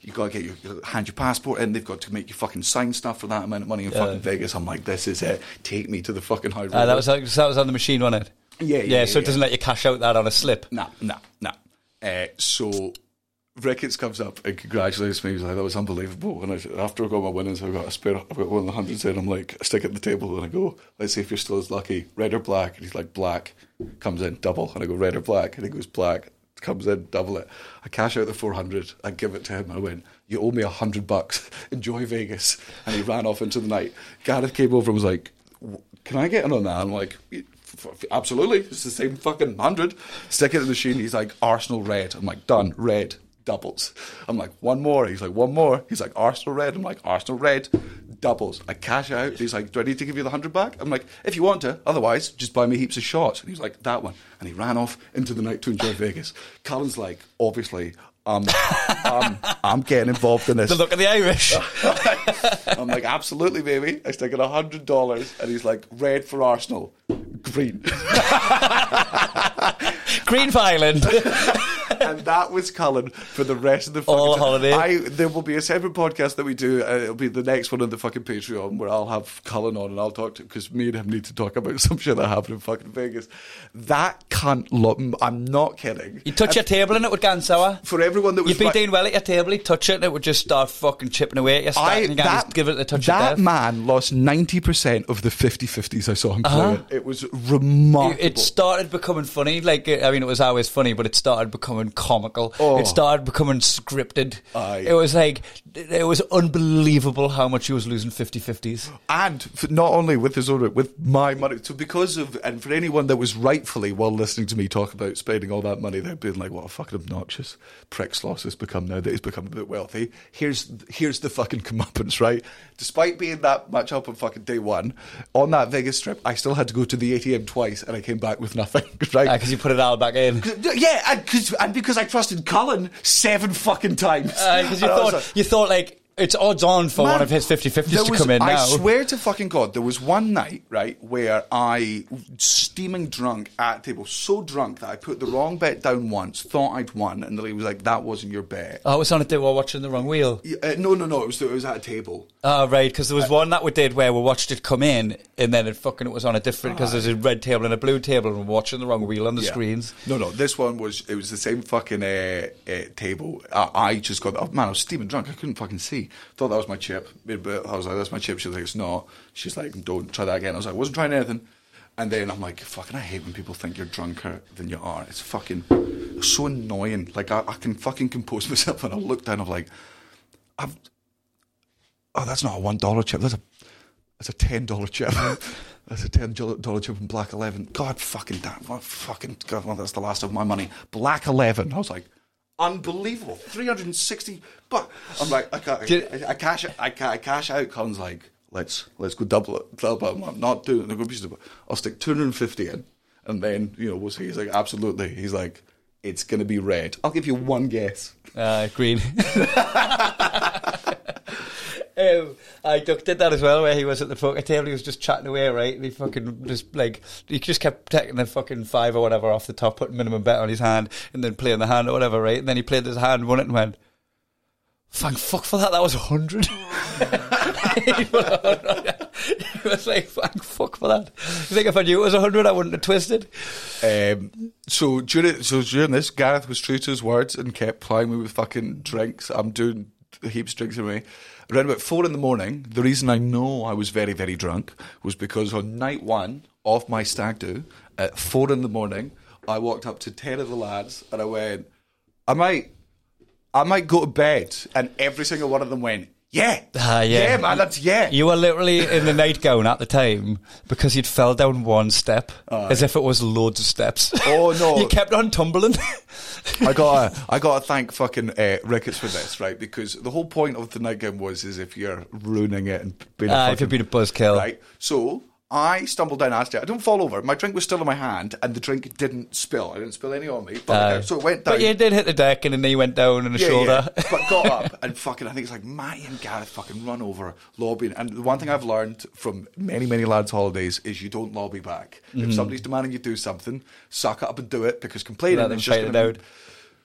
You got to get your, hand your passport in. They've got to make you fucking sign stuff for that amount of money in fucking Vegas. I'm like, this is it. Take me to the fucking high road. Uh, that was like, that was on the machine, wasn't it? Yeah, yeah, yeah. yeah, so it doesn't let you cash out that on a slip. Nah, nah, nah. Uh, so Ricketts comes up and congratulates me. He's like, "That was unbelievable." And I, after I got my winnings, I've got a spare. I've got one of the hundreds in. I'm like, I stick it at the table and I go, "Let's see if you're still as lucky, red or black." And he's like, "Black." Comes in double, and I go, "Red or black?" And he goes, "Black." Comes in double it. I cash out the 400. I give it to him. I went, "You owe me a hundred bucks. <laughs> Enjoy Vegas." And he ran off into the night. Gareth came over and was like, "Can I get in on that?" I'm like. Absolutely, it's the same fucking hundred. Stick it in the machine. He's like Arsenal red. I'm like done red doubles. I'm like one more. He's like one more. He's like Arsenal red. I'm like Arsenal red doubles. I cash out. He's like, do I need to give you the hundred back? I'm like, if you want to. Otherwise, just buy me heaps of shots. And he's like, that one. And he ran off into the night to enjoy <laughs> Vegas. Cullen's like, obviously. Um, um, I'm getting involved in this. The look of the Irish. <laughs> I'm like, absolutely, baby. I stick in a hundred dollars, and he's like, red for Arsenal, green. <laughs> Green Island. And that was Cullen for the rest of the fucking All time. holiday. I there will be a separate podcast that we do. Uh, it'll be the next one on the fucking Patreon where I'll have Cullen on and I'll talk to him because me and him need to talk about <laughs> some shit that happened in fucking Vegas. That cunt. Lo- I'm not kidding. You touch your table and it would go sour. For everyone that was You'd be right- doing well at your table, you'd touch it and it would just start fucking chipping away at your stack I, and that, give it the touch that man lost 90% of the 50-50s I saw him Uh-huh. playing. It was remarkable. It started becoming funny. Like I mean, it was always funny, but it started becoming comical. Oh. It started becoming scripted. Aye. It was like it was unbelievable how much he was losing 50-50s. and not only with his own, with my money. So because of, and for anyone that was rightfully while listening to me talk about spending all that money, they'd been like, "What a fucking obnoxious prick Sloss has become now that he's become a bit wealthy." Here's here's the fucking <laughs> comeuppance, right? Despite being that much up on fucking day one on that Vegas trip, I still had to go to the ATM twice, and I came back with nothing, <laughs> right? Because you put it all back in. yeah, and, and because I trusted Cullen seven fucking times. Because Uh, you <laughs> And I was thought like- you thought like It's odds on for Man, one of his 50-50s to was- come in now. I swear to fucking God, there was one night, right, where I, steaming drunk at table, so drunk that I put the wrong bet down once, thought I'd won, and the lady was like, that wasn't your bet. Oh, it was on a day while watching the wrong wheel. Yeah, uh, no, no, no, it was, it was at a table. Oh, right, because there was one that we did where we watched it come in, and then it fucking it was on a different because there's a red table and a blue table, and we're watching the wrong wheel on the Yeah. screens. No, no, this one was, it was the same fucking uh, uh, table. I, I just got, oh man, I was steaming drunk, I couldn't fucking see. Thought that was my chip. But I was like, that's my chip. She was like, it's not. She's like, don't try that again. I was like, I wasn't trying anything. And then I'm like, fucking, I hate when people think you're drunker than you are. It's fucking so annoying. Like, I, I can fucking compose <laughs> myself and I look down, I'm like, I've, oh, that's not a $1 chip. That's a, that's a $10 chip. Mm-hmm. <laughs> That's a ten dollar chip in Black Eleven. God fucking damn! What fucking God! Well, that's the last of my money. Black Eleven. I was like, unbelievable. Three hundred and sixty. But I'm like, I, ca- Did- I, I cash it. I, ca- I cash out. Colin's like, let's let's go double it. Double it. I'm not doing it. I'm gonna be stupid. I'll stick two hundred and fifty in, and then you know we'll see. He's like, absolutely. He's like, it's gonna be red. I'll give you one guess. Uh, green. <laughs> <laughs> um, I Duck did that as well, where he was at the poker table. He was just chatting away, right? And he fucking just like he just kept taking the fucking five or whatever off the top, putting minimum bet on his hand, and then playing the hand or whatever, right? And then he played his hand, won it, and went. Thank fuck for that. That was a hundred. <laughs> he was like, "Thank fuck for that." You think if I knew it was a hundred, I wouldn't have twisted. Um, so during so during this, Gareth was true to his words and kept plying me with fucking drinks. I'm doing heaps of drinks away. Around about four in the morning, the reason I know I was very very drunk was because on night one of my stag do at four in the morning, I walked up to ten of the lads and I went, "I might, I might go to bed," and every single one of them went. Yeah, Ah, yeah. yeah, man, that's yeah. You were literally in the nightgown at the time because you'd fell down one step as if it was loads of steps. Oh, no. <laughs> you kept on tumbling. I got <laughs> I got to thank fucking uh, Ricketts for this, right? Because the whole point of the nightgown was is if you're ruining it and being a Ah, fucking, if you'd been a buzzkill. right? So I stumbled down Ashley. I don't fall over. My drink was still in my hand, and the drink didn't spill. I didn't spill any on me. But Aye. uh, so it went down. but you did hit the deck and the knee went down and the Yeah, shoulder. yeah. But got <laughs> up and fucking, I think it's like Matty and Gareth fucking run over lobbying. And the one thing I've learned from many, many lads' holidays is you don't lobby back. Mm-hmm. If somebody's demanding you do something, suck it up and do it because complaining is just gonna- out.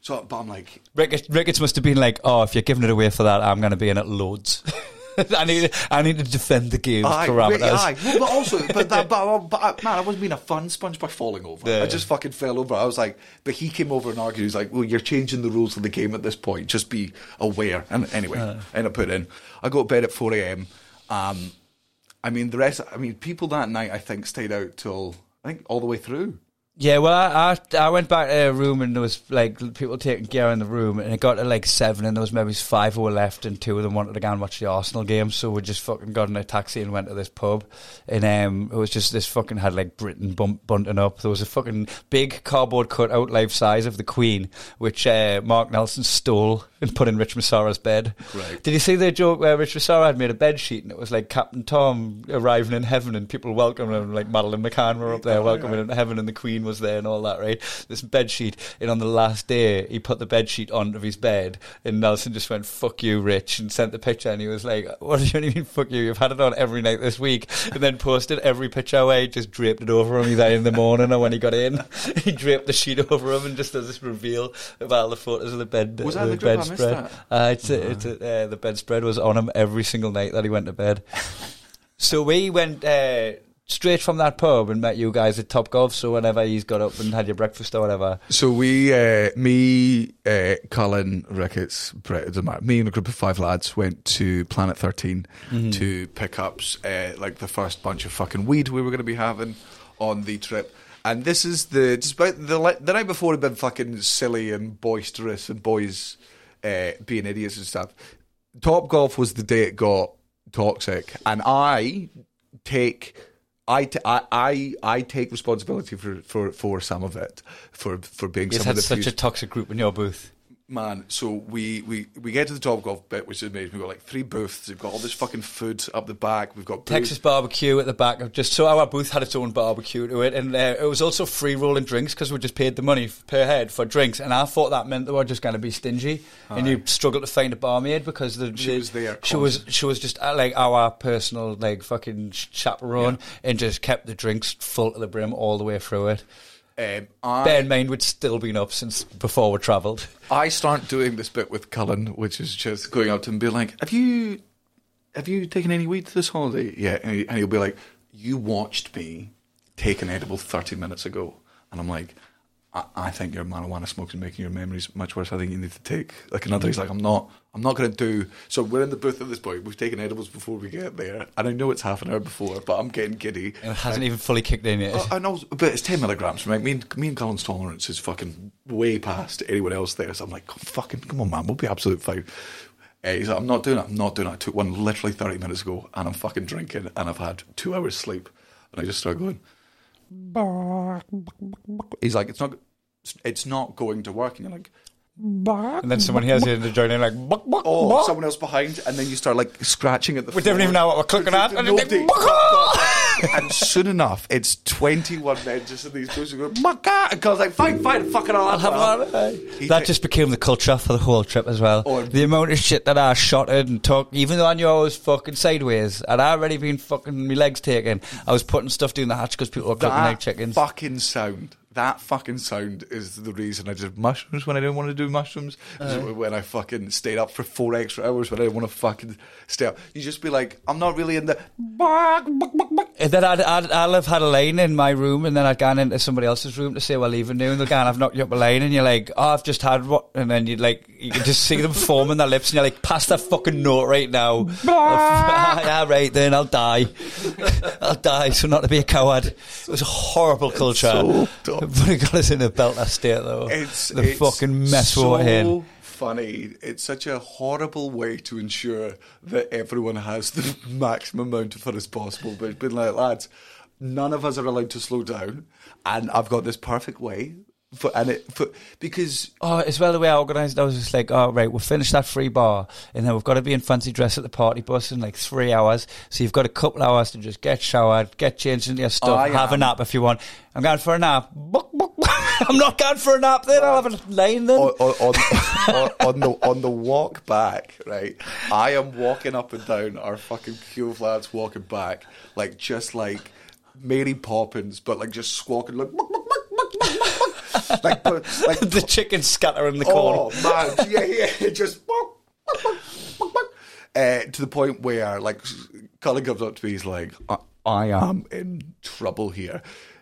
So, but I'm like, Ricketts, Ricketts must have been like, "Oh, if you're giving it away for that, I'm going to be in it loads." <laughs> <laughs> I need, I need to defend the game's Aye, parameters. aye. Well, but also, but, that, <laughs> but, but, uh, man, I wasn't being a fun sponge by falling over. Yeah. I just fucking fell over. I was like, but he came over and argued. He was like, well, you're changing the rules of the game at this point. Just be aware. And anyway, Uh. I put in. I go to bed at 4 a.m. Um, I mean, the rest, I mean, people that night, I think, stayed out till, I think, all the way through. Yeah, well, I, I I went back to a room and there was like people taking gear in the room, and it got to like seven, and there was maybe five who were left, and two of them wanted to go and watch the Arsenal game, so we just fucking got in a taxi and went to this pub, and um, it was just this fucking had like Britain bump, bunting up. There was a fucking big cardboard cutout life size of the Queen, which uh, Mark Nelson stole and put in Rich Masara's bed. Right. Did you see the joke where Rich Masara had made a bed sheet and it was like Captain Tom arriving in heaven and people welcoming him, like Madeleine McCann were up there oh, welcoming him to heaven and the Queen was there and all that, right? This bed sheet. And on the last day, he put the bed sheet onto his bed and Nelson just went, fuck you, Rich, and sent the picture and he was like, what do you mean, fuck you? You've had it on every night this week. And then posted every picture away, just draped it over him either in the morning or when he got in. <laughs> he draped the sheet over him and just does this reveal about all the photos of the bed, Was that the the group? I missed bedspread. Uh, it's a, it's a, uh, the bedspread was on him every single night that he went to bed. <laughs> so we went uh, straight from that pub and met you guys at Top Golf. So whenever he's got up and had your breakfast or whatever, So we, uh, me, uh, Colin, Ricketts, Brett, it doesn't matter. Me and a group of five lads went to Planet 13 to pick up uh, like the first bunch of fucking weed we were going to be having on the trip. And this is the despite the the night before had been fucking silly and boisterous and boys uh, being idiots and stuff. Top Golf was the day it got toxic, and I take. I, t- I, I, I take responsibility for, for, for some of it, for for being some had of the such few- a toxic group in your booth. Man, so we, we, we get to the top golf bit, which is amazing. We've got like three booths. We've got all this fucking food up the back. We've got booths. Texas barbecue at the back of just so our booth had its own barbecue to it, and uh, it was also free rolling drinks because we just paid the money per head for drinks, and I thought that meant they were just going to be stingy, and you struggle to find a barmaid because the, She the- was there She was she was just uh, like our personal like fucking ch- chaperone, and just kept the drinks full to the brim all the way through it. Um, I, Bear in mind, we'd still been up since before we travelled. <laughs> I start doing this bit with Cullen, which is just going up to him and being like, "Have you, have you taken any weed this holiday?" Yeah, and, he, and he'll be like, "You watched me take an edible thirty minutes ago," and I'm like, I, "I think your marijuana smoke is making your memories much worse. I think you need to take like another." He's like, "I'm not, I'm not going to do." So we're in the booth at this point. We've taken edibles before we get there, and I know it's half an hour before, but I'm getting giddy. And it hasn't even fully kicked in yet. Uh, I know, but it's 10 milligrams, right? Me and, me and Cullen's tolerance is fucking way past anyone else there. So I'm like, "Oh, fucking, come on, man, we'll be absolute fine. Uh, he's like, I'm not doing it, I'm not doing it. I took one literally 30 minutes ago and I'm fucking drinking and I've had two hours sleep. And I just start going, he's like, it's not, it's not going to work. And you're like, and then someone hears you in the journey like, buck, buck, oh, buck. someone else behind. And then you start like scratching at the We don't even know what we're clicking at. And it's Nobody- like, and soon enough, it's 21 men just in these booths who go, Maka! And Cole's like, fine, fine, fuck it all. I'll have one. That ta- just became the culture for the whole trip as well. Oh, the amount of shit that I shot at and took, even though I knew I was fucking sideways, and I already been fucking my legs taken, I was putting stuff down the hatch because people were cooking like that chickens. fucking sound. That fucking sound is the reason I did mushrooms when I didn't want to do mushrooms. Uh-huh. when I fucking stayed up for four extra hours when I didn't want to fucking stay up. You just be like, I'm not really in the. And then I'd, I'd, I'll have had a line in my room, and then I'd gone into somebody else's room to say we're leaving now, and they're going, I've knocked you up a line, and you're like, oh, I've just had what? And then you'd like, you can just see them <laughs> forming their lips, and you're like, pass that fucking note right now. <laughs> yeah, right, then I'll die. <laughs> I'll die, so not to be a coward. It was a horrible culture. So dumb. But it got us in a belter state, though. It's the it's fucking mess so we were in. funny. It's such a horrible way to ensure that everyone has the <laughs> maximum amount of fun as possible. But it's been like, lads, none of us are allowed to slow down, and I've got this perfect way. For, and it for because Oh, as well the way I organised, it, I was just like, oh, right, we'll finish that free bar, and then we've got to be in fancy dress at the party bus in like three hours. So you've got a couple hours to just get showered, get changed into your stuff, oh, I have a am. nap if you want. I'm going for a nap. <laughs> I'm not going for a nap then. I'll have a line then. on, on, <laughs> on, on the on the walk back, right? I am walking up and down our fucking queue of lads walking back, like just like Mary Poppins, but like just squawking like. <laughs> like, but- like the chicken scatter in the corner. Oh man, yeah, yeah, <laughs> just. Uh, to the point where like Colin comes up to me, he's like, I, I am in trouble here.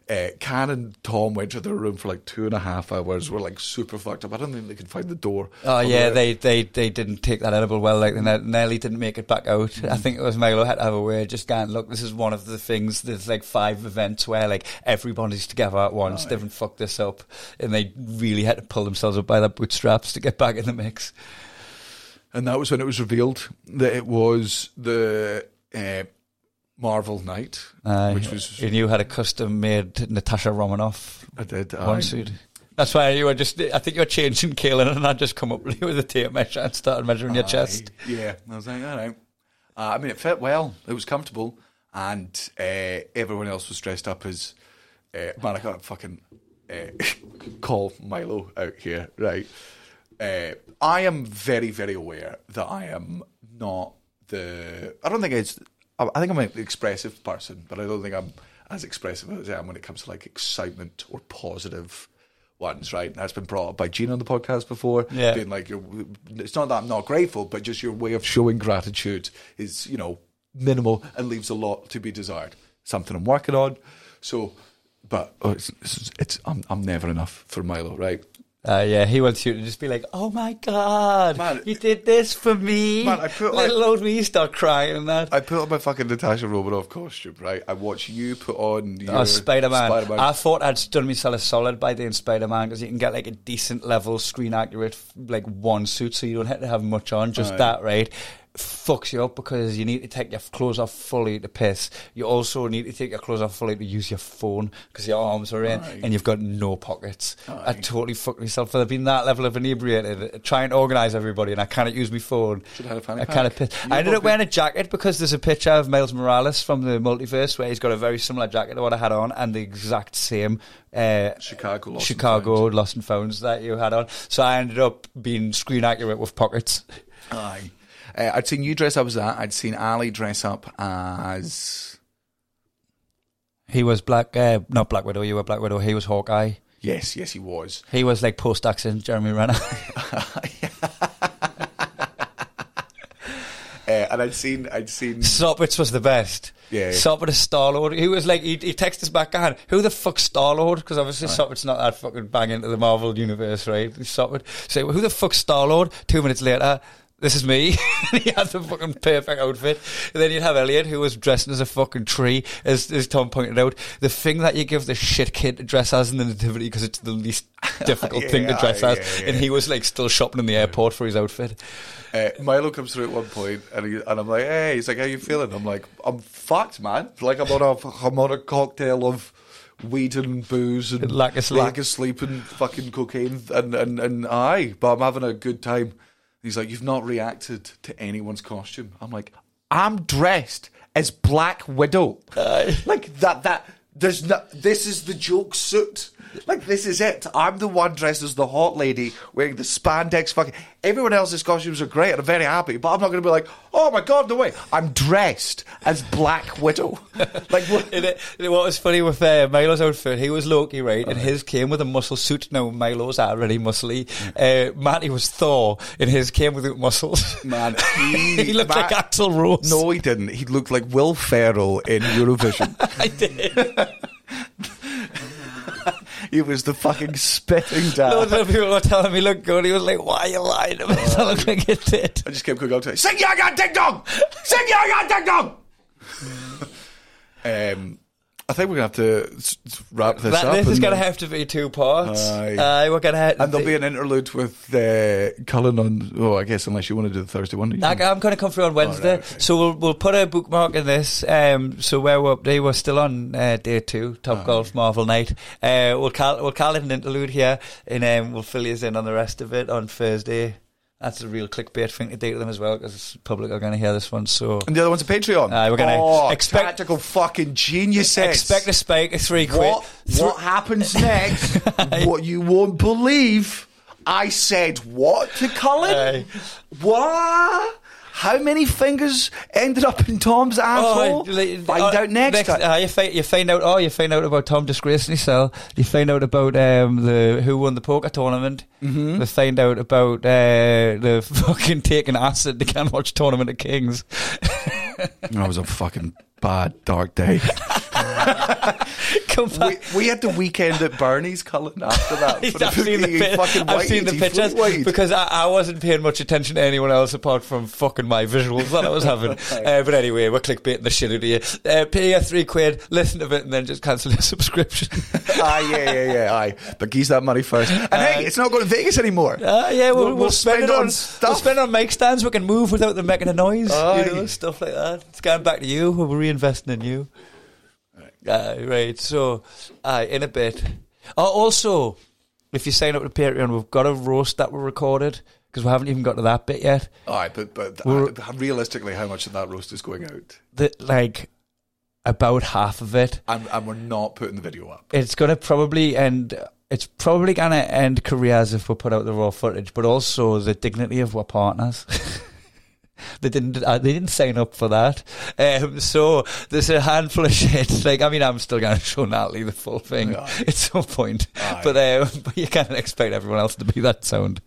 Uh, Can and Tom went to their room for like two and a half hours. We're like super fucked up. I don't think they could find the door. Oh yeah, the- they, they they didn't take that edible well. Like and then Nelly didn't make it back out. I think it was Milo had to have a word. Just going, look, this is one of the things. There's like five events where like everybody's together at once. They haven't fucked this up, and they really had to pull themselves up by their bootstraps to get back in the mix. And that was when it was revealed that it was the uh, Marvel night, Uh, which was and you had a custom made Natasha Romanoff I did one suit. That's why you were just. I think you were changing Kaelin, and I just come up <laughs> with a tape measure and started measuring your chest. Yeah, I was like, all right. Uh, I mean, it fit well. It was comfortable, and uh, everyone else was dressed up as. Uh, man, I can't fucking uh, <laughs> call Milo out here, right? Uh, I am very, very aware that I am not the. I don't think it's. I think I'm an expressive person, but I don't think I'm as expressive as I am when it comes to like excitement or positive ones, right? And that's been brought up by Gene on the podcast before. Yeah. Being like, you're, it's not that I'm not grateful, but just your way of showing gratitude is, you know, minimal and leaves a lot to be desired. Something I'm working on. So, but oh, it's, it's, it's I'm, I'm never enough for Milo, right? Uh, yeah, he wants you to just be like, "Oh my god, Man, you did this for me!" Man, I put, little old me start crying and that. I put on my fucking Natasha Romanoff costume, right? I watch you put on your Oh, Spider Man. I thought I'd done myself a solid by doing Spider Man because you can get like a decent level, screen accurate, like one suit, so you don't have to have much on, just Aye. that, right? Fucks you up because you need to take your clothes off fully to piss. You also need to take your clothes off fully to use your phone because your arms are in Aye. and you've got no pockets. I totally fucked myself. I've been that level of inebriated, trying to organise everybody, and I cannot use my phone. Should have had a fanny I pack. kind of pissed. You I ended up wearing a jacket because there's a picture of Miles Morales from the multiverse where he's got a very similar jacket to what I had on and the exact same uh, Chicago Lost and Chicago Found. Lost and Founds that you had on. So I ended up being screen accurate with pockets. Aye. Uh, I'd seen you dress up as that. I'd seen Ali dress up as. He was Black, uh, not Black Widow. You were Black Widow. He was Hawkeye. Yes, yes, he was. He was like post accent Jeremy Renner. <laughs> <laughs> Uh, and I'd seen, I'd seen. Soppitz was the best. Yeah, is Star Lord. He was like, he, he texted us back on, who the fuck Star Lord? Because obviously Soppitz's not that fucking bang into the Marvel universe, right? Soppit. So who the fuck Star Lord? Two minutes later, this is me. <laughs> he had the fucking perfect outfit. And then you'd have Elliot, who was dressed as a fucking tree, as, as Tom pointed out. The thing that you give the shit kid to dress as in the nativity because it's the least <laughs> difficult thing to dress yeah, as. yeah. And he was like still shopping in the airport for his outfit. Uh, Milo comes through at one point, and, he, and I'm like, "Hey," he's like, "How you feeling?" I'm like, "I'm fucked, man. Like I'm on a, I'm on a cocktail of weed and booze and Lack of sleep. lack of sleep and fucking cocaine and and and aye, but I'm having a good time." He's like, "You've not reacted to anyone's costume." I'm like, "I'm dressed as Black Widow." Like that. That there's no. This is the joke suit. Like this is it. I'm the one dressed as the hot lady wearing the spandex. Fucking everyone else's costumes are great, and I'm very happy. But I'm not going to be like, oh my god, no way. I'm dressed as Black Widow. <laughs> like what? It, what was funny with uh, Milo's outfit, he was Loki, right? And his came with a muscle suit. Now, Milo's already muscly. Uh, Matty was Thor, and his came without muscles. Man, <laughs> he looked like Axl Rose. No, he didn't. He looked like Will Ferrell in Eurovision. <laughs> I did. He was the fucking spitting Loads dad. of people were telling me, look good. He was like, why are you lying to me? <laughs> I look like it did. I just kept going out to it. Sing Jaja Ding Dong! Sing Jaja Ding Dong! <laughs> um, I think we're going to have to wrap this That, up. this is going to have to be two parts. Aye. Aye, we're to have And there'll be an interlude with uh, Cullen on. Oh, I guess unless you want to do the Thursday one. I, I'm going to come through on Wednesday, okay. so we'll we'll put a bookmark in this. Um, so where we're up we're still on uh, day two, Top Golf Marvel Night. Uh, we'll call we'll call it an interlude here, and um, we'll fill you in on the rest of it on Thursday. That's a real clickbait thing to do to them as well, because the public are going to hear this one. So And the other one's a Patreon. Aye, we're gonna oh, expect- tactical fucking geniuses. expect a spike of three quid. what, Thr- what happens next? <laughs> what you won't believe. I said what to Cullen? Aye. What? How many fingers ended up in Tom's asshole? like, Find oh, out next, time. uh, you, find, you find out. Oh, you find out about Tom disgracing himself. You find out about um, the who won the poker tournament. Mm-hmm. You find out about uh, the <laughs> fucking taking acid. They can't watch Tournament of Kings. <laughs> That was a fucking bad, dark day. <laughs> <laughs> Come we, back. we had the weekend at Bernie's, Cullen, after that. <laughs> I've seen the, he pi- fucking I've seen the pictures because I, I wasn't paying much attention to anyone else apart from fucking my visuals that I was having. <laughs> uh, but anyway, we're clickbaiting the shit out of you. Uh, pay your three quid, listen to it, and then just cancel your subscription. aye, yeah, yeah, yeah, aye. But geese that money first. And hey, it's not going to Vegas anymore. Uh, yeah, we'll, we'll, We'll- spend, spend it on on stuff. We'll spend it on mic stands. We can move without them making a noise. Aye. You know, stuff like that. It's going back to you. We're reinvesting in you. Uh, right. So, uh, in a bit. Oh, also, if you sign up to Patreon, we've got a roast that we recorded because we haven't even got to that bit yet. All right, but but We're- uh, realistically, how much of that roast is going out? That like about half of it. And, and we're not putting the video up. It's going to probably end. It's probably going to end careers if we put out the raw footage, but also the dignity of our partners. <laughs> they didn't. Uh, they didn't sign up for that. Um, so there's a handful of shit. <laughs> Like I mean, I'm still going <laughs> to show Natalie the full thing Aye. <laughs> at some point, but um, but you can't expect everyone else to be that sound.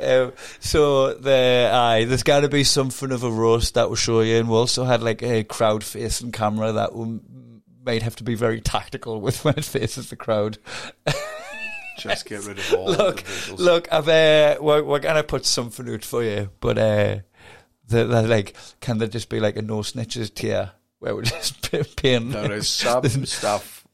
Um, so the aye, there's got to be something of a roast that we'll show you, and we also had like a crowd facing camera that will, might have to be very tactical with when it faces the crowd. Just get rid of all look, look, I've, uh, we're, we're gonna put something out for you, but uh, the, the, like, can there just be like a no snitches tier where we're <laughs> just paying? There is <laughs> some stuff.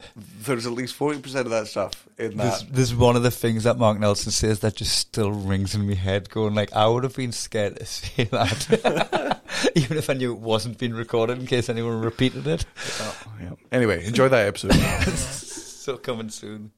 There's at least forty percent of that stuff in There's, that. there's one of the things that Mark Nelson says that just still rings in my head, going like, I would have been scared to <laughs> say that. even if I knew it wasn't being recorded in case anyone repeated it. Oh, yeah. Anyway, enjoy that episode. so coming soon.